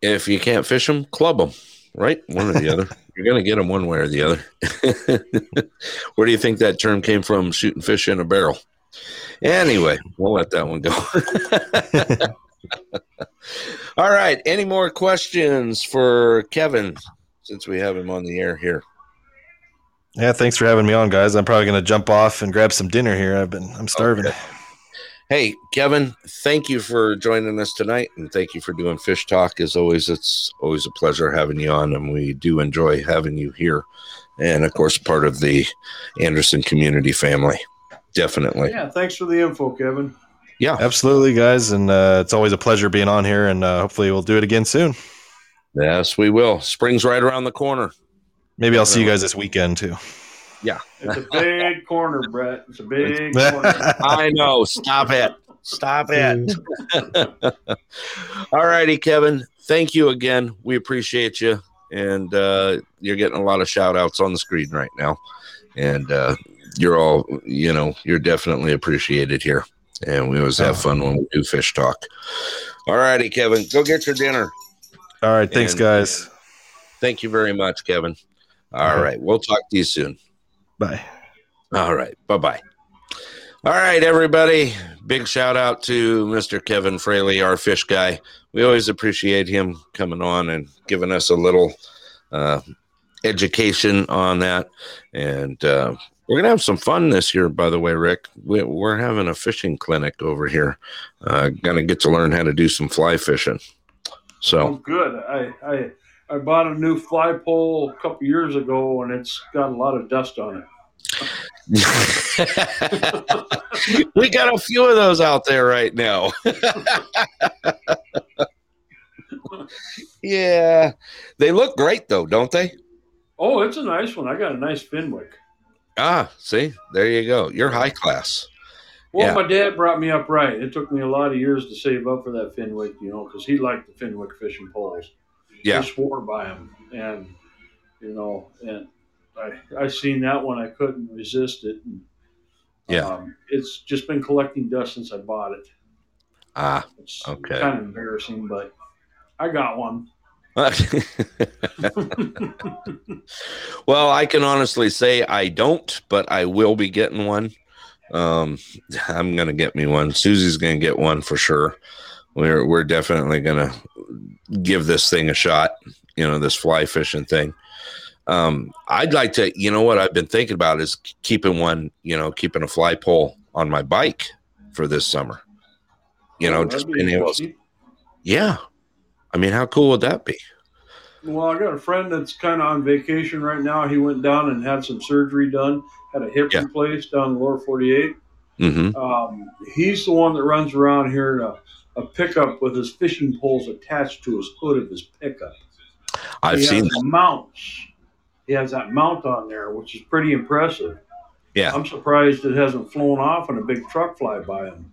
if you can't fish them, club them. Right, one or the other. You're gonna get them one way or the other. Where do you think that term came from? Shooting fish in a barrel. Anyway, we'll let that one go. All right. Any more questions for Kevin since we have him on the air here? Yeah, thanks for having me on, guys. I'm probably going to jump off and grab some dinner here. I've been, I'm starving. Okay. Hey, Kevin, thank you for joining us tonight and thank you for doing Fish Talk. As always, it's always a pleasure having you on, and we do enjoy having you here. And of course, part of the Anderson community family. Definitely. Yeah, thanks for the info, Kevin. Yeah. Absolutely, guys. And uh, it's always a pleasure being on here. And uh, hopefully we'll do it again soon. Yes, we will. Spring's right around the corner. Maybe I'll see you guys this weekend too. Yeah, it's a big corner, Brett. It's a big corner. I know. Stop it. Stop it. All righty, Kevin. Thank you again. We appreciate you. And uh, you're getting a lot of shout outs on the screen right now. And uh, you're all, you know, you're definitely appreciated here. And we always have fun when we do fish talk. All righty, Kevin. Go get your dinner. All right. Thanks, And- guys. Thank you very much, Kevin. All All right. right. We'll talk to you soon. Bye. All right. Bye bye. All right, everybody. Big shout out to Mr. Kevin Fraley, our fish guy. We always appreciate him coming on and giving us a little uh, education on that. And uh, we're going to have some fun this year, by the way, Rick. We, we're having a fishing clinic over here. Uh, going to get to learn how to do some fly fishing. Oh, So, good. I, I I bought a new fly pole a couple years ago, and it's got a lot of dust on it. we got a few of those out there right now. yeah, they look great though, don't they? Oh, it's a nice one. I got a nice Fenwick. Ah, see, there you go. You're high class. Well, Yeah. my dad brought me up right. It took me a lot of years to save up for that Fenwick, you know, because he liked the Fenwick fishing poles. Yeah. He swore by them, and you know, and I I seen that one. I couldn't resist it. And, Yeah. um, it's just been collecting dust since I bought it. Ah, It's Okay. kind of embarrassing, but I got one. well, I can honestly say I don't, but I will be getting one. Um, I'm gonna get me one. Susie's gonna get one for sure. We're we're definitely gonna give this thing a shot. You know, this fly fishing thing. Um, I'd like to. You know what I've been thinking about is keeping one. You know, keeping a fly pole on my bike for this summer. You know, Oh, just being able. To, yeah. I mean, how cool would that be? Well, I got a friend that's kind of on vacation right now. He went down and had some surgery done, had a hip Yeah. replaced down in lower 48. Mm-hmm. Um, he's the one that runs around here in a, a pickup with his fishing poles attached to his hood of his pickup. I've he seen that. mounts. He has that mount on there, which is pretty impressive. Yeah. I'm surprised it hasn't flown off and a big truck fly by him.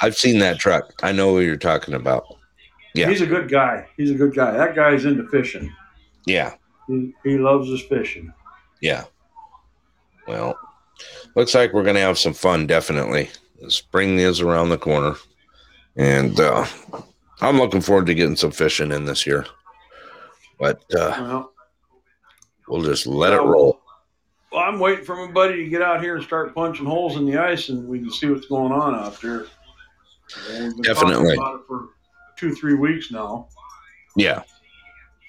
I've seen that truck. I know what you're talking about. Yeah. He's a good guy. He's a good guy. That guy's into fishing. Yeah. He, he loves his fishing. Yeah. Well, looks like we're going to have some fun, definitely. Spring is around the corner. And uh, I'm looking forward to getting some fishing in this year. But uh, Well, we'll just let it roll. Well, I'm waiting for my buddy to get out here and start punching holes in the ice, and we can see what's going on out there. And we've been talking Definitely. about it for two, three weeks now. Yeah.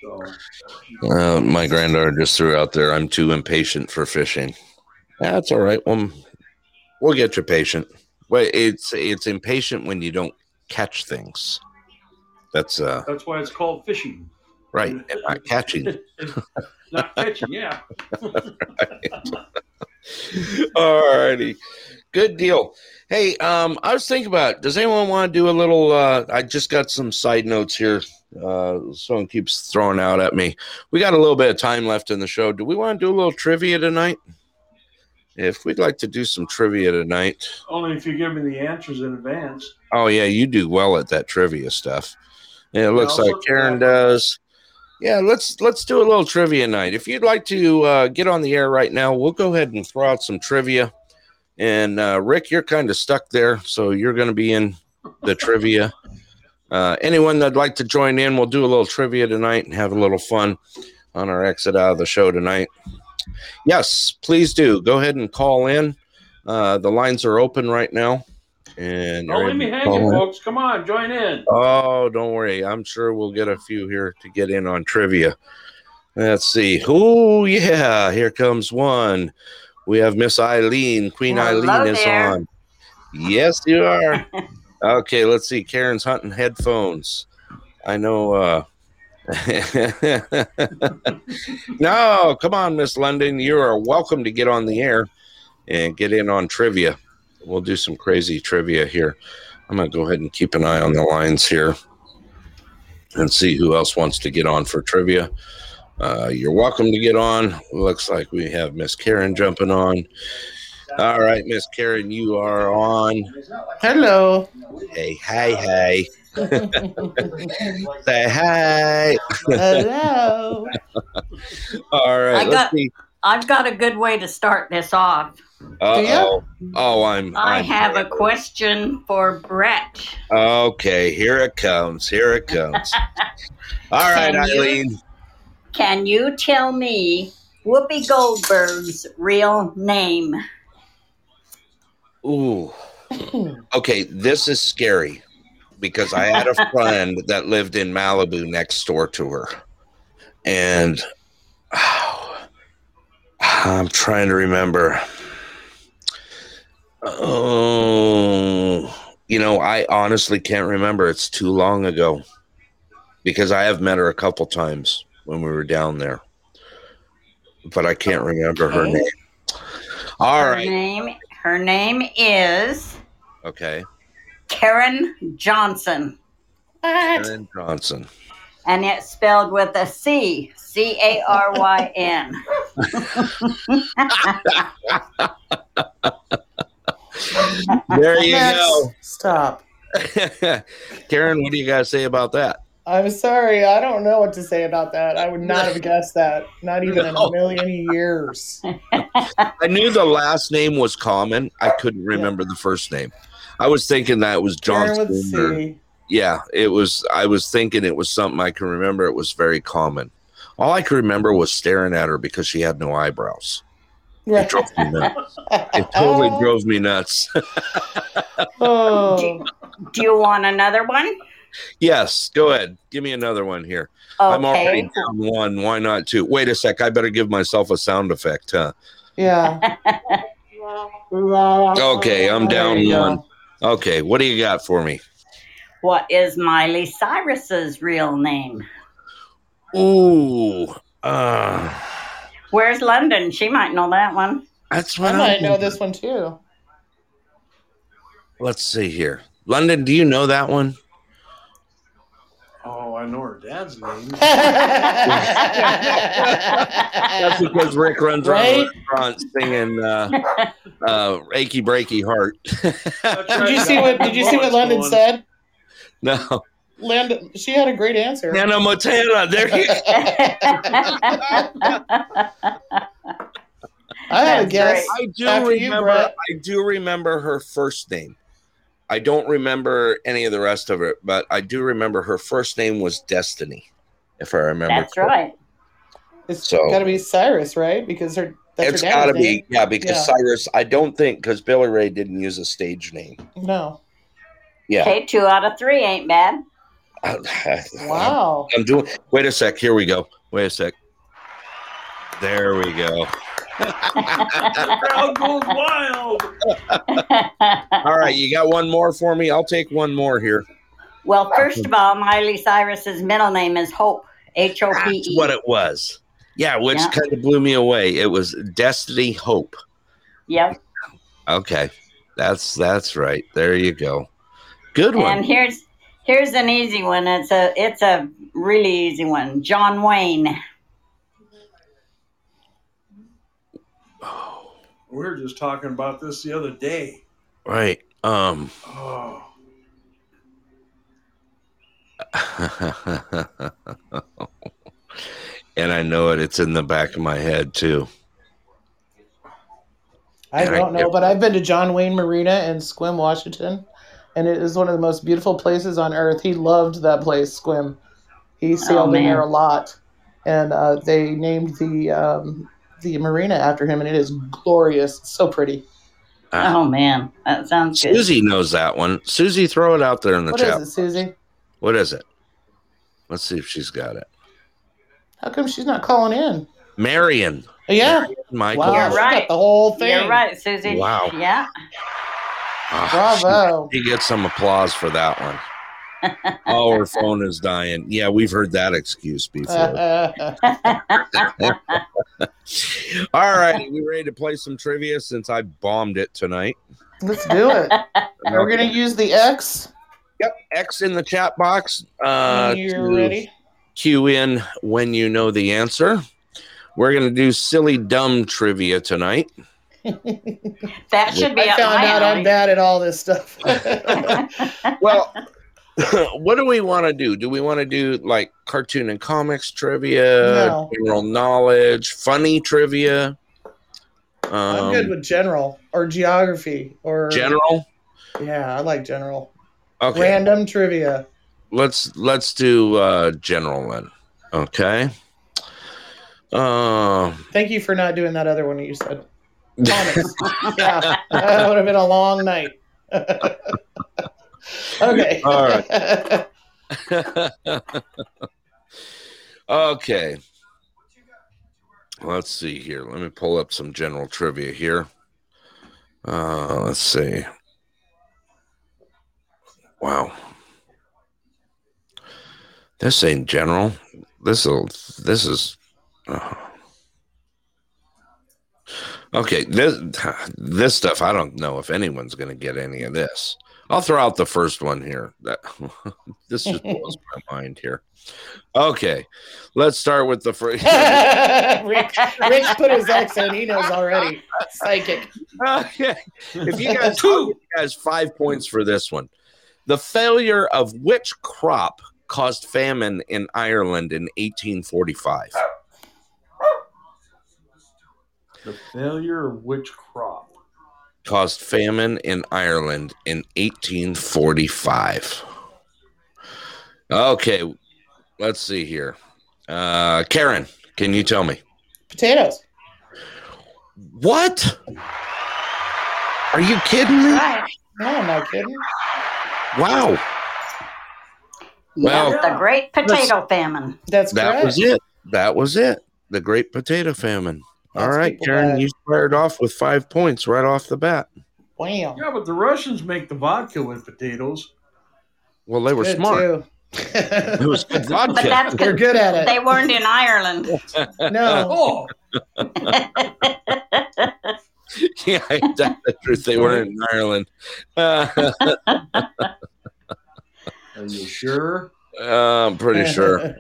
So Uh, my granddaughter just threw out there, I'm too impatient for fishing. That's all right. Well, we'll get you patient. Well, it's it's impatient when you don't catch things. That's uh that's why it's called fishing. right, and not catching. Not catching, yeah. All righty. Good deal. Hey, um, I was thinking about does anyone want to do a little uh I just got some side notes here. Uh someone keeps throwing out at me. We got a little bit of time left in the show. Do we want to do a little trivia tonight? If we'd like to do some trivia tonight. Only if you give me the answers in advance. Oh yeah, you do well at that trivia stuff. Yeah, it looks like Karen does. Yeah, let's let's do a little trivia night. If you'd like to uh, get on the air right now, we'll go ahead and throw out some trivia. And uh, Rick, you're kind of stuck there, so you're going to be in the trivia. Uh, anyone that'd like to join in, we'll do a little trivia tonight and have a little fun on our exit out of the show tonight. Yes, please do. Go ahead and call in. Uh, the lines are open right now. And Don't leave me hanging, in. folks. Come on, join in. Oh, don't worry. I'm sure we'll get a few here to get in on trivia. Let's see. Oh, yeah. Here comes one. We have Miss Eileen. Queen Hello Eileen is there. on. Yes, you are. okay, let's see. Karen's hunting headphones. I know. uh No, come on, Miss London. You are welcome to get on the air and get in on trivia. We'll do some crazy trivia here. I'm going to go ahead and keep an eye on the lines here and see who else wants to get on for trivia. Uh, you're welcome to get on. Looks like we have Miss Karen jumping on. All right, Miss Karen, you are on. Hello. Hey, hey, hey. Say hi. Hello. All right. I got, see. I've got a good way to start this off. Uh-oh. Oh, I'm. I I'm have a question for Brett. Okay, here it comes. Here it comes. All right, Can you- Eileen. Can you tell me Whoopi Goldberg's real name? Ooh. Okay, this is scary because I had a friend that lived in Malibu next door to her. And ah, I'm trying to remember. Oh, you know, I honestly can't remember. It's too long ago. because I have met her a couple times when we were down there, but I can't remember her name. All her right. name her name is Okay. Caryn Johnson. What? Caryn Johnson. And it's spelled with a C. C A R Y N. There you Next. go. Stop. Karen, what do you guys say about that? I'm sorry. I don't know what to say about that. I would not have guessed that. Not even in No. a million years. I knew the last name was common. I couldn't remember the first name. I was thinking that was Caryn Johnson. or- yeah, it was. I was thinking it was something I can remember. It was very common. All I could remember was staring at her because she had no eyebrows. It drove me nuts. It totally oh. drove me nuts. Oh. Do you want another one? Yes, go ahead. Give me another one here. I'm already down one. Why not two? Wait a sec. I better give myself a sound effect, huh? Yeah. Okay, I'm down you go. one. Okay, what do you got for me? What is Miley Cyrus's real name? Ooh, uh, Where's London? She might know that one. that's I what might I'm- know this one too. Let's see here. London, do you know that one? I know her dad's name. That's because Rick runs around the restaurant singing uh, uh, "Achy Breaky Heart." did you see what? Did you see what London said? no, Landon, she had a great answer. Hannah Montana. There you I had a That's guess. I do After remember. Brett. I do remember her first name. I don't remember any of the rest of it, but I do remember her first name was Destiny, if I remember. That's right. It's So- got to be Cyrus, right? Because her that's it's her got to be, yeah, because Yeah. Cyrus. I don't think because Billy Ray didn't use a stage name. No. Yeah. Okay, two out of three ain't bad. Wow. I'm doing. Wait a sec. Here we go. Wait a sec. There we go. Crowd goes wild. All right, you got one more for me. I'll take one more here. well, first of all, Miley Cyrus's middle name is Hope. H O P That's E. what it was. Yeah, which Yeah. kind of blew me away. It was Destiny Hope. Yep. Okay, that's that's right. There you go. Good one. And one. here's here's an easy one. It's a it's a really easy one. John Wayne. We were just talking about this the other day. Right. Um. Oh, and I know it. It's in the back of my head too. I And don't know, get- but I've been to John Wayne Marina in Sequim, Washington, and it is one of the most beautiful places on earth. He loved that place, Sequim. He sailed in there a lot, and uh, they named the um, the marina after him, and it is glorious. It's so pretty. Ah. Oh man, that sounds good. Susie knows that one. Susie, throw it out there in the What chat. is it, Susie? What is it? Let's see if she's got it. How come she's not calling in? Marion. Yeah, Michael. wow, You're right. got the whole thing. You're right, Susie. Wow. Yeah. Ah, Bravo. She gets some applause for that one. Oh, her phone is dying. Yeah, we've heard that excuse before. All right, we ready to play some trivia since I bombed it tonight. Let's do it. We're gonna use the X. Yep, X in the chat box. Uh, you're ready. Cue in when you know the answer. We're gonna do silly dumb trivia tonight. That should be I found out I'm bad at all this stuff. Well, what do we want to do? Do we want to do like cartoon and comics trivia, No. general knowledge, funny trivia? Um, I'm good with general or geography or general. Yeah, I like general. Okay, Random trivia. let's let's do uh, general then. Okay. Uh, Thank you for not doing that other one you said. Comics. yeah, that would have been a long night. Okay. All right. okay. Let's see here. Let me pull up some general trivia here. Uh, let's see. Wow. This ain't general. This will. This is. uh. Okay, this this stuff. I don't know if anyone's going to get any of this. I'll throw out the first one here. That this just blows my mind here. Okay, let's start with the first. Rick, Rick put his X in. He knows already. Psychic. okay, if you guys, I'll give you guys five points for this one. The failure of which crop caused famine in Ireland in 1845? The failure of which crop? Caused famine in Ireland in 1845. Okay, let's see here. Uh, Karen, can you tell me Potatoes. what? Are you kidding me? Right. No, I'm not kidding. Wow, Yeah, Well- the Great Potato Famine. That's that correct. was it. That was it. The Great Potato Famine. All That's right, people Karen, bad. you started off with five points right off the bat. Wow. Yeah, but the Russians make the vodka with potatoes. Well, they were Good, smart. too. It was good vodka. But that's They're good at it. they weren't in Ireland. No. Oh, yeah, that's the truth. They weren't in Ireland. Uh, are you sure? I'm pretty sure.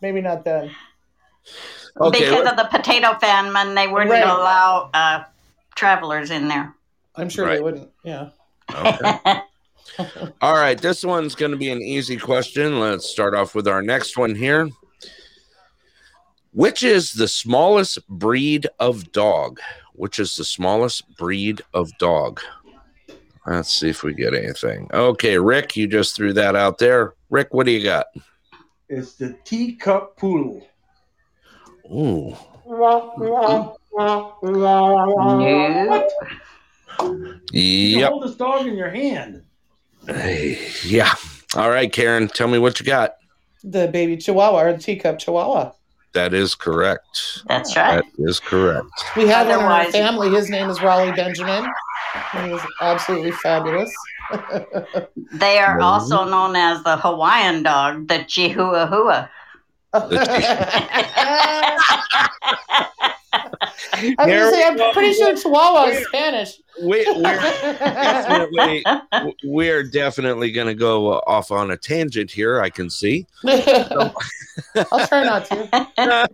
Maybe not then. Okay, because let- of the potato famine, they wouldn't Right. allow uh, travelers in there. I'm sure Right. they wouldn't. Yeah. okay. All right, this one's going to be an easy question. Let's start off with our next one here. Which is the smallest breed of dog? Which is the smallest breed of dog? Let's see if we get anything. Okay, Rick, you just threw that out there. Rick, what do you got? It's the teacup poodle. Ooh, No. You yep. hold this dog in your hand. Hey, yeah. All right, Karen, tell me what you got. The baby chihuahua or the teacup chihuahua. That is correct. That's right. That is correct. We have one in our family. His name is Raleigh Benjamin. He is absolutely fabulous. They are also known as the Hawaiian dog, the Chihuahua. I was gonna say, I'm pretty sure Chihuahua is Spanish. We, we're definitely we're definitely going to go off on a tangent here. I can see. I'll try not to.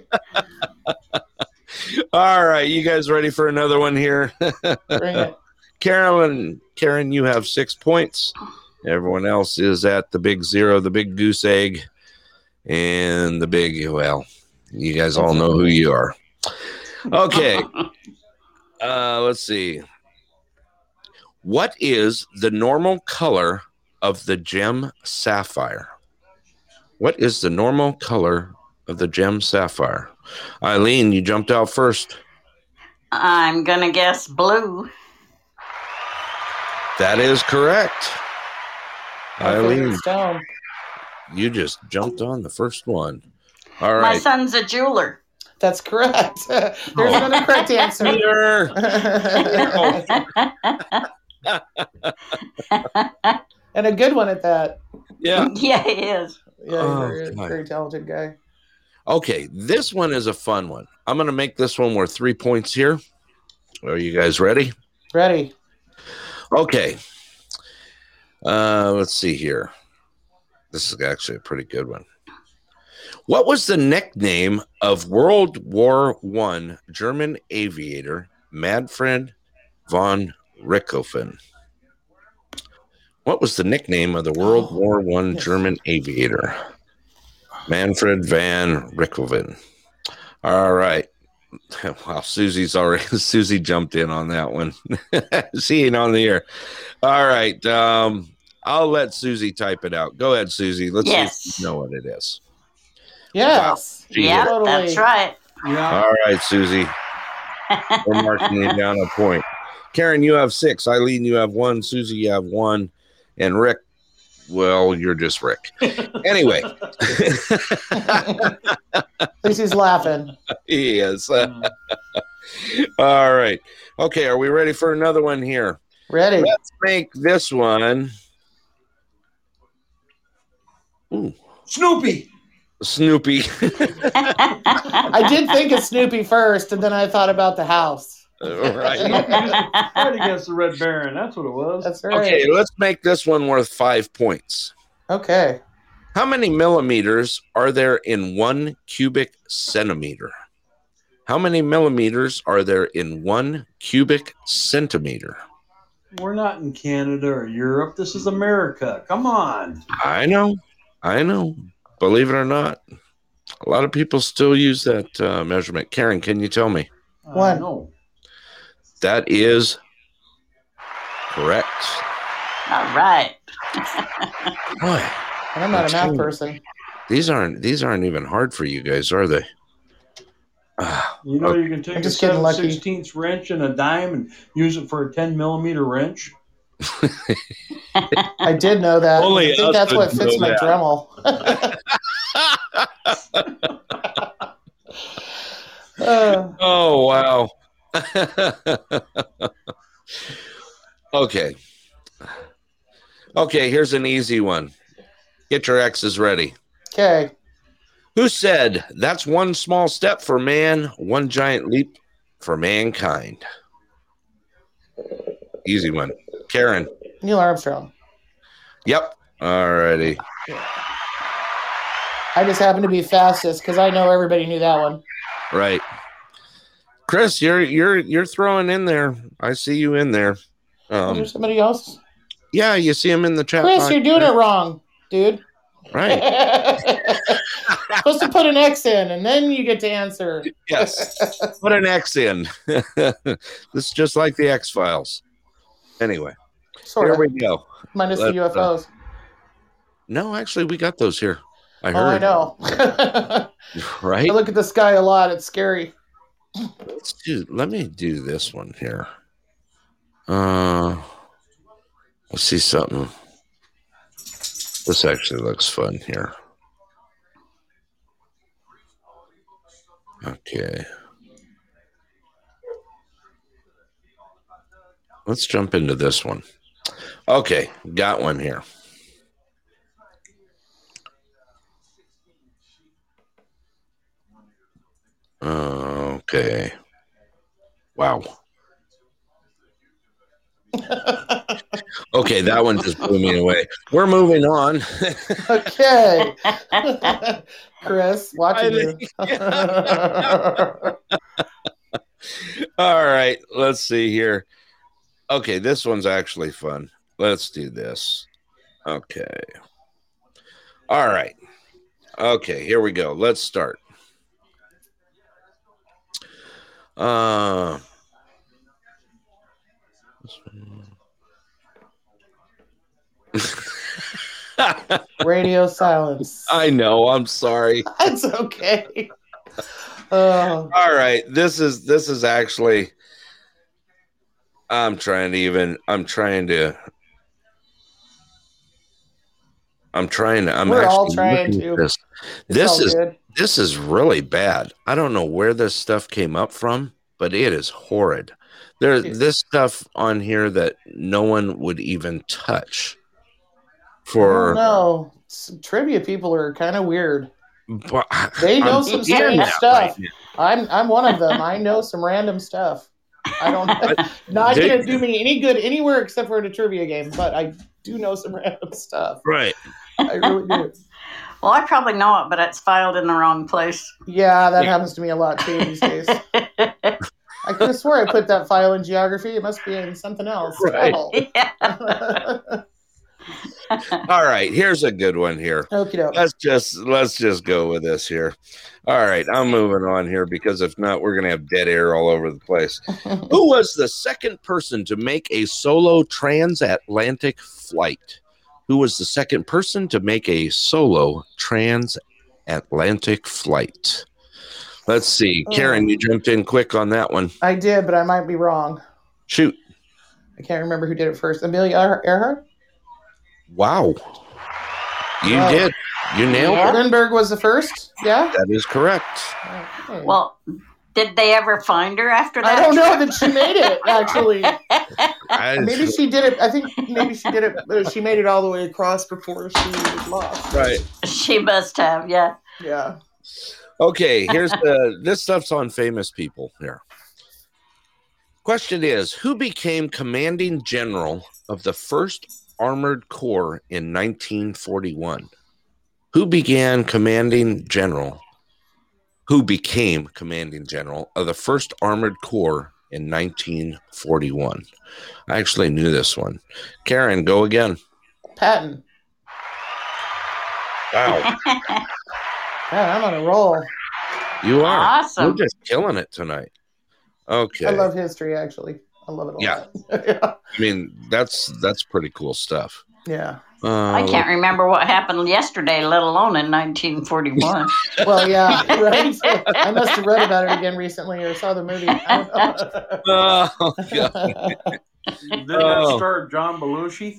All right, you guys ready for another one here? Bring it. Carolyn, Karen, you have six points. Everyone else is at the big zero, the big goose egg, and the big well. You guys all know who you are. Okay. Uh, let's see. What is the normal color of the gem sapphire? What is the normal color of the gem sapphire? Eileen, you jumped out first. I'm going to guess blue. That is correct. Eileen, Stone. You just jumped on the first one. All right. My son's a jeweler. That's correct. There's another correct answer. Peter. and a good one at that. Yeah. yeah, he is. Yeah, Oh, he's a very talented guy. Okay, this one is a fun one. I'm going to make this one worth three points here. Are you guys ready? Ready? Okay. Uh, let's see here. This is actually a pretty good one. What was the nickname of World War One German aviator Manfred von Richthofen? What was the nickname of the World War One yes. German aviator Manfred van Richthofen? All right. Wow, Susie's already Susie jumped in on that one. she ain't on the air. All right. Um, I'll let Susie type it out. Go ahead, Susie. Let's see Yes. if you know what it is. Yes. Gee, Yeah, totally. that's right. Yeah. All right, Susie. We're marking you down a point. Karen, you have six. Eileen, you have one. Susie, you have one. And Rick, well, you're just Rick. Anyway, At least he's laughing. he is. All right. Okay, are we ready for another one here? Ready? Let's make this one. Snoopy. Snoopy. I did think of Snoopy first, and then I thought about the house. right. Fight against the Red Baron. That's what it was. That's right. Okay, let's make this one worth five points. Okay. How many millimeters are there in one cubic centimeter? How many millimeters are there in one cubic centimeter? We're not in Canada or Europe. This is America. Come on. I know, I know. Believe it or not, a lot of people still use that uh, measurement. Karen, can you tell me? I One. know. That is correct. All right. Boy, And I'm not a math person. these aren't these aren't even hard for you guys, are they? Ah, You know, you can take I'm a just getting 7 lucky. 16th wrench and a dime and use it for a 10 millimeter wrench. I did know that. Only I think that's what fits my that. Dremel. Uh, oh wow. okay. Okay, here's an easy one. Get your X's ready. okay. Who said that's one small step for man, one giant leap for mankind? Easy one. Karen. Neil Armstrong. Yep. Alrighty. I just happened to be fastest because I know everybody knew that one. Right. Chris, you're you're you're throwing in there. I see you in there. Um, there somebody else? yeah, you see him in the chat. Chris, box you're doing it wrong, dude. Right. Supposed to put an X in and then you get to answer. Yes. Put an X in. this is just like the X Files. Anyway, Sort here of. we go. Minus the Let's, uh, UFOs. No, actually, we got those here. I heard. oh, I know. I Right. look at the sky a lot. It's scary. Let's do. Let me do this one here. Uh, let's see something. This actually looks fun here. Okay. Let's jump into this one. Okay, got one here. Okay. Wow. Okay, that one just blew me away. We're moving on. Okay. Chris, watching you. All right, let's see here. Okay, this one's actually fun. Let's do this. Okay. All right. Okay, here we go. Let's start. Uh Radio silence. I know, I'm sorry. That's okay. Oh, All right, this is this is actually I'm trying to even I'm trying to I'm trying to I'm We're all actually trying to. This, this is good. this is really bad. I don't know where this stuff came up from, but it is horrid. There this stuff on here that no one would even touch. For no, trivia people are kind of weird. but- They know I'm some strange stuff. right. I'm I'm one of them. I know some random stuff. I don't not gonna do me any good anywhere except for in a trivia game, but I do know some random stuff. Right. I really do. Well, I probably know it, but it's filed in the wrong place. Yeah, that Yeah. happens to me a lot too these days. I could have swore I put that file in geography. It must be in something else. Right. Oh. yeah. All right, here's a good one here. Okie doke. let's just let's just go with this here. All right, I'm moving on here because if not, we're gonna have dead air all over the place. Who was the second person to make a solo transatlantic flight? Who was the second person to make a solo transatlantic flight? Let's see. Mm. Karen, you jumped in quick on that one. I did, but I might be wrong. Shoot. I can't remember who did it first. Amelia er-, Earhart? Wow. You Wow. did. You nailed Yeah. it. Lindbergh was the first? Yeah? That is correct. Okay. Well, did they ever find her after that? I don't know trip? that she made it, actually. Maybe she did it. I think maybe she did it. uh, She made it all the way across before she was lost. right. she must have, yeah. Yeah. Okay, here's the this stuff's on famous people here. Question is Who became commanding general of the 1st Armored Corps in 1941? Who began commanding general? Who became commanding general of the 1st Armored Corps in 1941? I actually knew this one. Karen, go again. Patton. Wow, Man, I'm on a roll. you are. Awesome. You're just killing it tonight. Okay. I love history. Actually, I love it a Yeah. lot. yeah. I mean, that's that's pretty cool stuff. Yeah. Uh, I can't remember what happened yesterday, let alone in 1941. Well, yeah. Right. I must have read about it again recently or saw the movie. I don't know. Oh, God. Did that Oh. star John Belushi?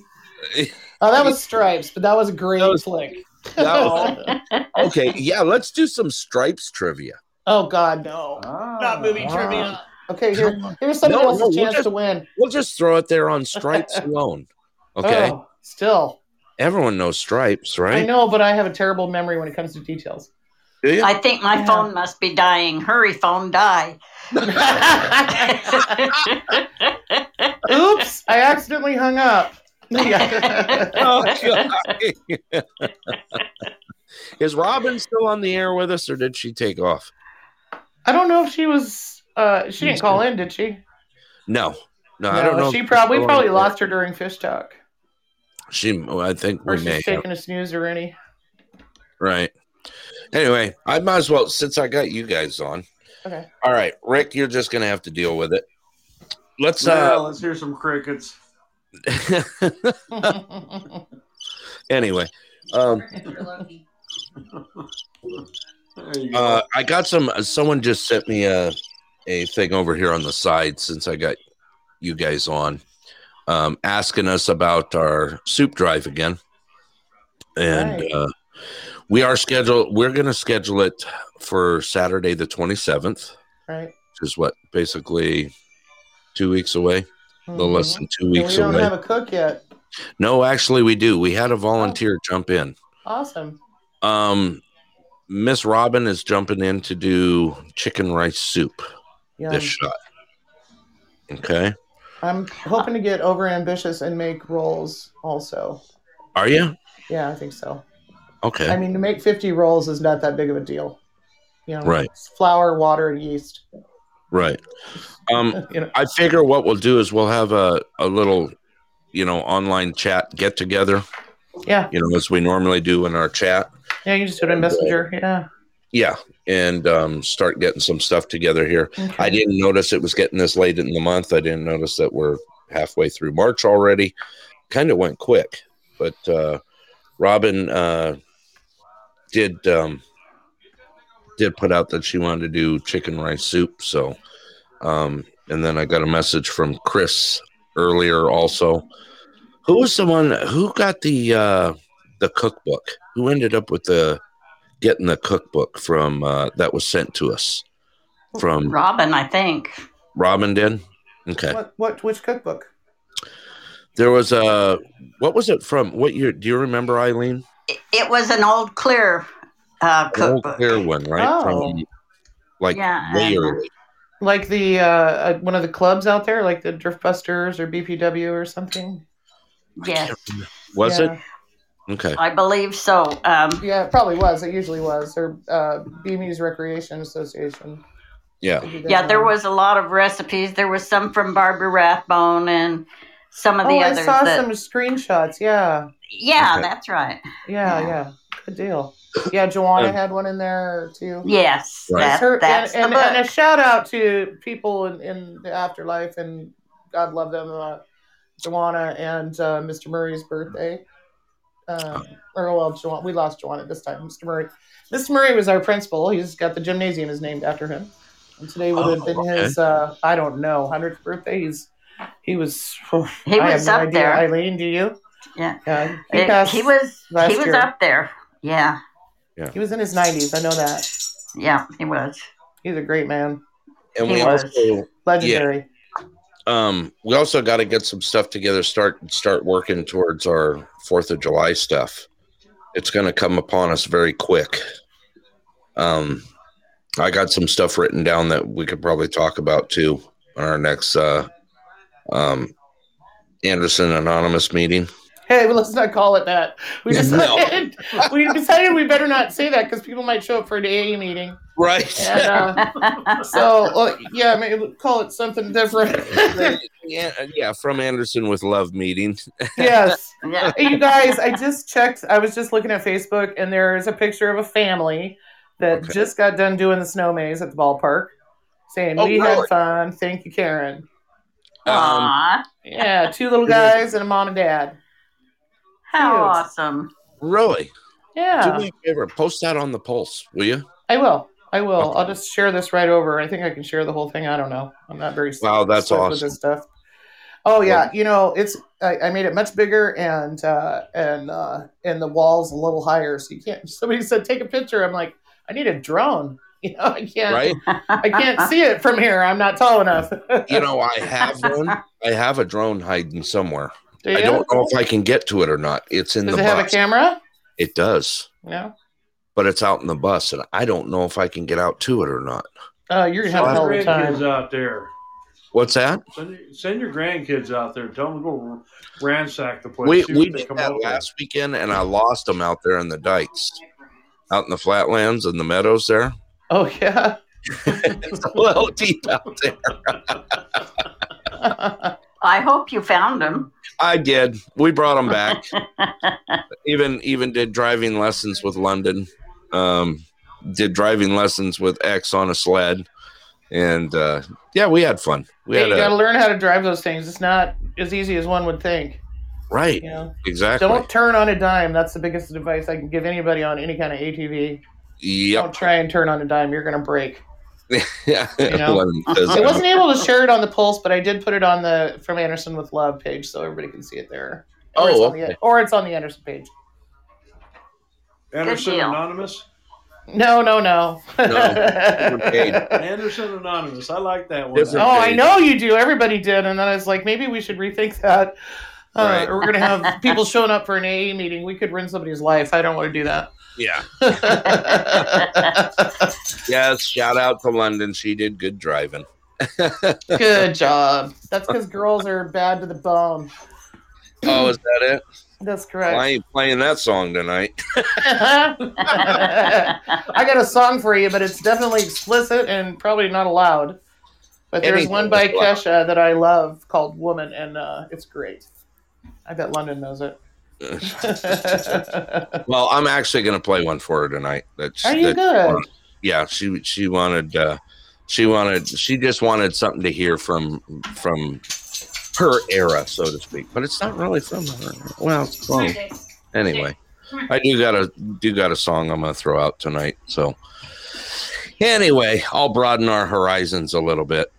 oh, that was Stripes, but that was a great That was- flick. That was- okay, yeah, let's do some stripes trivia. oh God, no. Ah, Not movie wow. trivia. Okay, here, here's somebody No, else's no, we'll chance just- to win. We'll just throw it there on stripes alone. Okay, Oh, still, everyone knows stripes, right? I know, but I have a terrible memory when it comes to details. Do you? I think my Yeah. phone must be dying. Hurry, phone, die. Oops, I accidentally hung up. Oh, God. Is Robin still on the air with us, or did she take off? I don't know if she was. Uh, she didn't call in, did she? No, no, I don't know. She probably we probably on the air. lost her during fish talk, She, well, I think we may. she's taking a snooze or any. Right. Anyway, I might as well since I got you guys on. Okay. All right, Rick, you're just gonna have to deal with it. Let's Well, uh let's hear some crickets. anyway. Um There you go. uh I got some someone just sent me a a thing over here on the side since I got you guys on. Um asking us about our soup drive again. And Right. uh we are scheduled we're gonna schedule it for Saturday the twenty seventh. right. which is what basically two weeks away, a little less Mhm. than two weeks away. we don't away. have a cook yet. no, actually, we do. We had a volunteer jump in. Awesome. Um, Miss Robin is jumping in to do chicken rice soup Yeah. this shot. Okay, I'm hoping to get over ambitious and make rolls also. are you Yeah, I think so. okay? I mean, to make 50 rolls is not that big of a deal. You know, Right. flour, water, and yeast. right. Um, you know, I figure what we'll do is we'll have a a little, you know, online chat get together. yeah, You know, as we normally do in our chat. yeah. You just do it in Messenger. Yeah. Yeah, and um, start getting some stuff together here. Okay. I didn't notice it was getting this late in the month. I didn't notice that we're halfway through March already. Kind of went quick, but uh, Robin uh, did um, did put out that she wanted to do chicken rice soup. So, um, and then I got a message from Chris earlier also. Who was the one who got the uh, the cookbook? Who ended up with the getting the cookbook from uh, that was sent to us from Robin, I think. Robin did. Okay. What? What? Which cookbook? There was a what was it from? What year? Do you remember, Eileen? It, it was an old clear uh, An old clear one, right? Oh. From like Yeah, way early. Like the uh, uh, one of the clubs out there, like the Driftbusters or BPW or something. Yes, Was yeah. it? Okay. I believe so. Um, Yeah, it probably was. It usually was. Or uh, BMEWS Recreation Association. Yeah. They do that yeah, there was a lot of recipes. There was some from Barbara Rathbone and some of the Oh, I saw that, some screenshots. Yeah, yeah, Okay. that's right. yeah, Yeah. yeah. Good deal. Yeah, Joanna Um, had one in there too. Yes, Right. that, Her- that's and, and, book. and a shout out to people in, in the afterlife and God love them, uh, Joanna and uh, Mr. Murray's birthday. Um, or well, Joanna, we lost Joanna this time. Mr. Murray, Mr. Murray was our principal. He's got the gymnasium is named after him, and today would have Oh, been okay. his uh, I don't know hundredth birthday. He's he was He I have was no up idea. there. Eileen, do you? Yeah. Yeah, he, It- passed, he was last he was year. up there. Yeah, He was in his nineties. I know that. yeah, he was. He's a great man, And He we was. also legendary. Um, we also got to get some stuff together. Start start working towards our Fourth of July stuff. It's going to come upon us very quick. Um, I got some stuff written down that we could probably talk about too on our next uh, um, Anderson Anonymous meeting. Hey, well, let's not call it that. We decided we decided we better not say that because people might show up for an AA meeting. Right. And, uh, so, well, yeah, maybe call it something different. yeah, yeah, from Anderson with Love meeting. yes. Yeah. You guys, I just checked. I was just looking at Facebook, and there's a picture of a family that Okay. just got done doing the snow maze at the ballpark, saying Oh, we really? had fun. Thank you, Karen. Um, Yeah, two little guys and a mom and dad. how cute. awesome. really? Yeah. Do Yeah, me a favor, post that on the pulse, will you? I will. I will. Okay. I'll just share this right over. I think I can share the whole thing. I don't know. I'm not very Wow, that's slick with awesome. this stuff. Oh yeah, you know it's. I, I made it much bigger and uh, and uh, and the walls a little higher, so you can't. Somebody said take a picture. I'm like, I need a drone. You know, I can't. Right? I can't see it from here. I'm not tall enough. You know, I have one. I have a drone hiding somewhere. Do I don't know if I can get to it or not. It's in Does the it have a camera? It does, Yeah. But it's out in the bus, and I don't know if I can get out to it or not. Uh, you're gonna have a hell of a grandkids time. out there. What's that? Send, send your grandkids out there. Tell them to go ransack the place. We we what did come that up with. last weekend, and I lost them out there in the dikes, out in the flatlands and the meadows. There, Oh yeah. it's a little deep out there. I hope you found them. I did. We brought them back. even even did driving lessons with London. Um, did driving lessons with X on a sled, and uh, yeah, we had fun. We had you got to learn how to drive those things. It's not as easy as one would think. right, You know. exactly. Don't turn on a dime. That's the biggest advice I can give anybody on any kind of ATV. Yep. Don't try and turn on a dime. You're going to break. Yeah. You know? I wasn't able to share it on the Pulse, but I did put it on the From Anderson with Love page so everybody can see it there. Or it's Oh, the, okay. or it's on the Anderson page. Anderson deal. Anonymous. No, no, no. different page. Anderson Anonymous. I like that one. Different oh, I know you do. Everybody did. And then I was like, maybe we should rethink that. Uh, Right. Or we're going to have people showing up for an AA meeting. We could ruin somebody's life. I don't want to do that. Yeah. Yes. Shout out to London. She did good driving. Good job. That's because girls are bad to the bone. Oh, is that it? That's Well, I ain't playing that song tonight. I got a song for you, but it's definitely explicit and probably not allowed. But there's Anything one by is allowed. Kesha that I love called Woman, and uh, it's great. I bet London knows it. Well, I'm actually going to play one for her tonight. That's Are you that- good? Yeah, she she wanted uh, she wanted she just wanted something to hear from from her era, so to speak. But it's not really from her. Well, it's close. Anyway, I do got a do got a song I'm going to throw out tonight. So anyway, I'll broaden our horizons a little bit.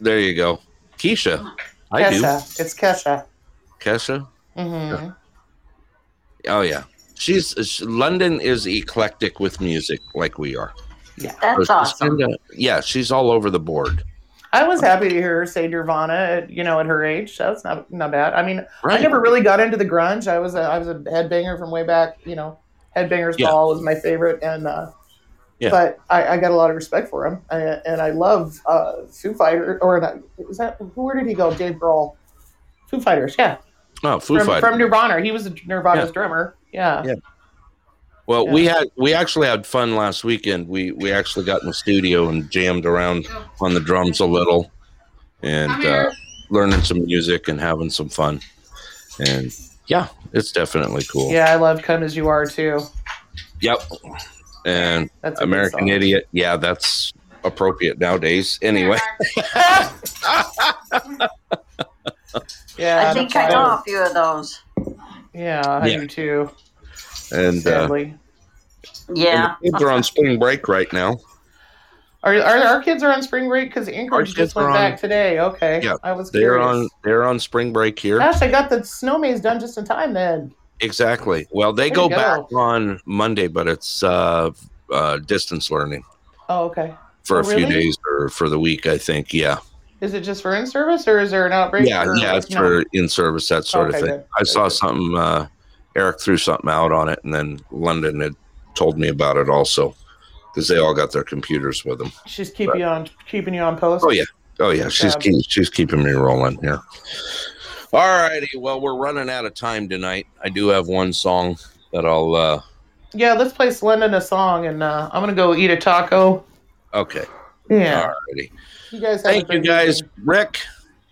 There you go, Keisha. I do, It's Kesha. Kesha. Mm-hmm. Oh yeah, she's she, London is eclectic with music, like we are. Yeah, That's awesome. kinda- yeah, she's all over the board. I was happy to hear her say Nirvana. At, you know, at her age, that's not not bad. I mean, I never really got into the grunge. I was a, I was a headbanger from way back. You know, Headbangers Yeah. Ball was my favorite, and uh, Yeah. but I, I got a lot of respect for him, I, and I love uh, Foo Fighters. Or not, is that? Where did he go? Dave Grohl. Foo Fighters, yeah, Oh, Foo from, Fighters. from Nirvana. He was Nirvana's Yeah. drummer. Yeah. Yeah. Well, Yeah. we had we actually had fun last weekend. We we actually got in the studio and jammed around on the drums a little, and uh, learning some music and having some fun. And yeah, it's definitely cool. Yeah, I love "Come as You Are" too. Yep. And That's American. Idiot. Yeah, that's appropriate nowadays. Anyway. Yeah, I think I know a few of those. Yeah, I Yeah. do too. And, Uh, yeah, and the kids are on spring break right now. Are, are our kids are on spring break? Because Anchorage kids just went are back today. Okay. Yeah, I was They're curious. on they're on spring break here. Gosh, I got the snow maze done just in time then. Exactly. Well, they go go. back on Monday, but it's uh, uh, distance learning Oh, okay. for Oh, a few really? days or for the week, I think. Yeah. Is it just for in service or is there an outbreak? Yeah, yeah, it's no. for in service that sort Okay, of thing. good, I good, saw good. something. Uh, Eric threw something out on it, and then London had told me about it also because they all got their computers with them. She's keeping you on keeping you on post. Oh yeah, oh yeah, she's job. keep, she's keeping me rolling here. All righty, well we're running out of time tonight. I do have one song that I'll. uh Yeah, let's play London a song and uh, I'm gonna go eat a taco. Okay, Yeah. all righty. You guys Thank you guys, weekend. Rick,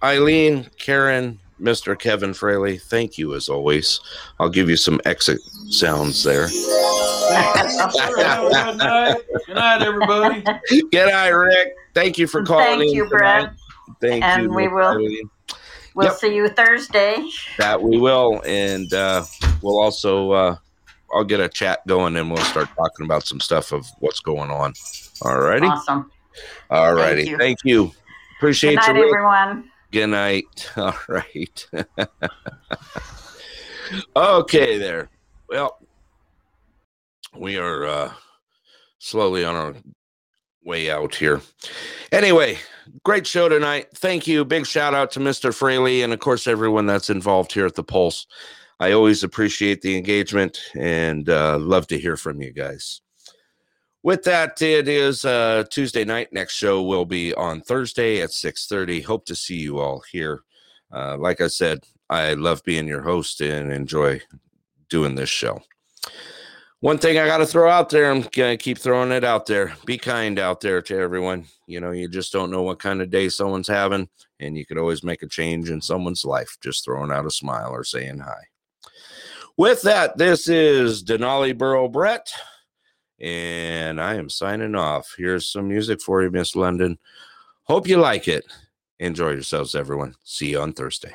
Eileen, Karen, Mr. Kevin Fraley. Thank you as always. I'll give you some exit sounds there. Good night. Good night, everybody. Good night, Rick. Thank you for calling. Thank you, tonight. Brett. Thank And you. And we will- We'll Yep. see you Thursday. That we will, and uh, we'll also uh, I'll get a chat going, and we'll start talking about some stuff of what's going on. All righty, Awesome. all righty. you. Thank you. Appreciate Good night, you. Rick. everyone. Good night. All right. okay, there. Well, we are uh, slowly on our way out here. Anyway, great show tonight. Thank you. Big shout out to Mr. Fraley and, of course, everyone that's involved here at the Pulse. I always appreciate the engagement and uh, love to hear from you guys. With that, it is uh, Tuesday night. Next show will be on Thursday at 6.30. Hope to see you all here. Uh, like I said, I love being your host and enjoy doing this show. One thing I got to throw out there, I'm to keep throwing it out there. Be kind out there to everyone. You know, you just don't know what kind of day someone's having, and you could always make a change in someone's life just throwing out a smile or saying hi. With that, this is Denali Borough Brett, and I am signing off. Here's some music for you, Miss London. Hope you like it. Enjoy yourselves, everyone. See you on Thursday.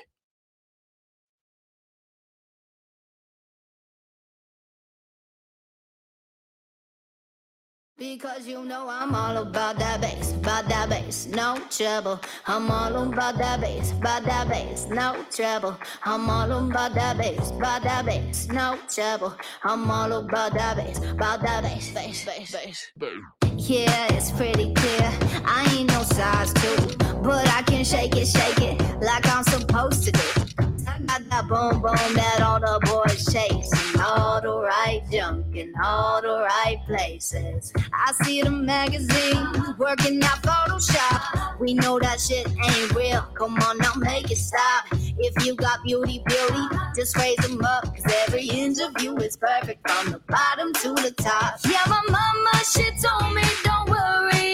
Because you know I'm all about that bass, about that bass, no trouble. I'm all about that bass, about that bass, no trouble. I'm all about that bass, about that bass, no trouble. I'm all about that bass, about that bass, bass, bass, bass. Yeah, it's pretty clear. I ain't no size two, but I can shake it, shake it like I'm supposed to do. I got that boom boom that all the boys chase, all the right junk in all the right places. I see the magazines working out Photoshop. We know that shit ain't real. Come on now, make it stop. If you got beauty, beauty, just raise them up. Cause every inch of you is perfect from the bottom to the top. Yeah, my mama, she told me, don't worry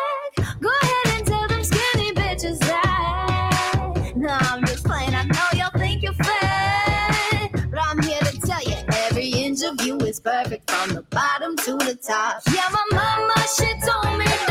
You is perfect from the bottom to the top. Yeah, my mama, she told me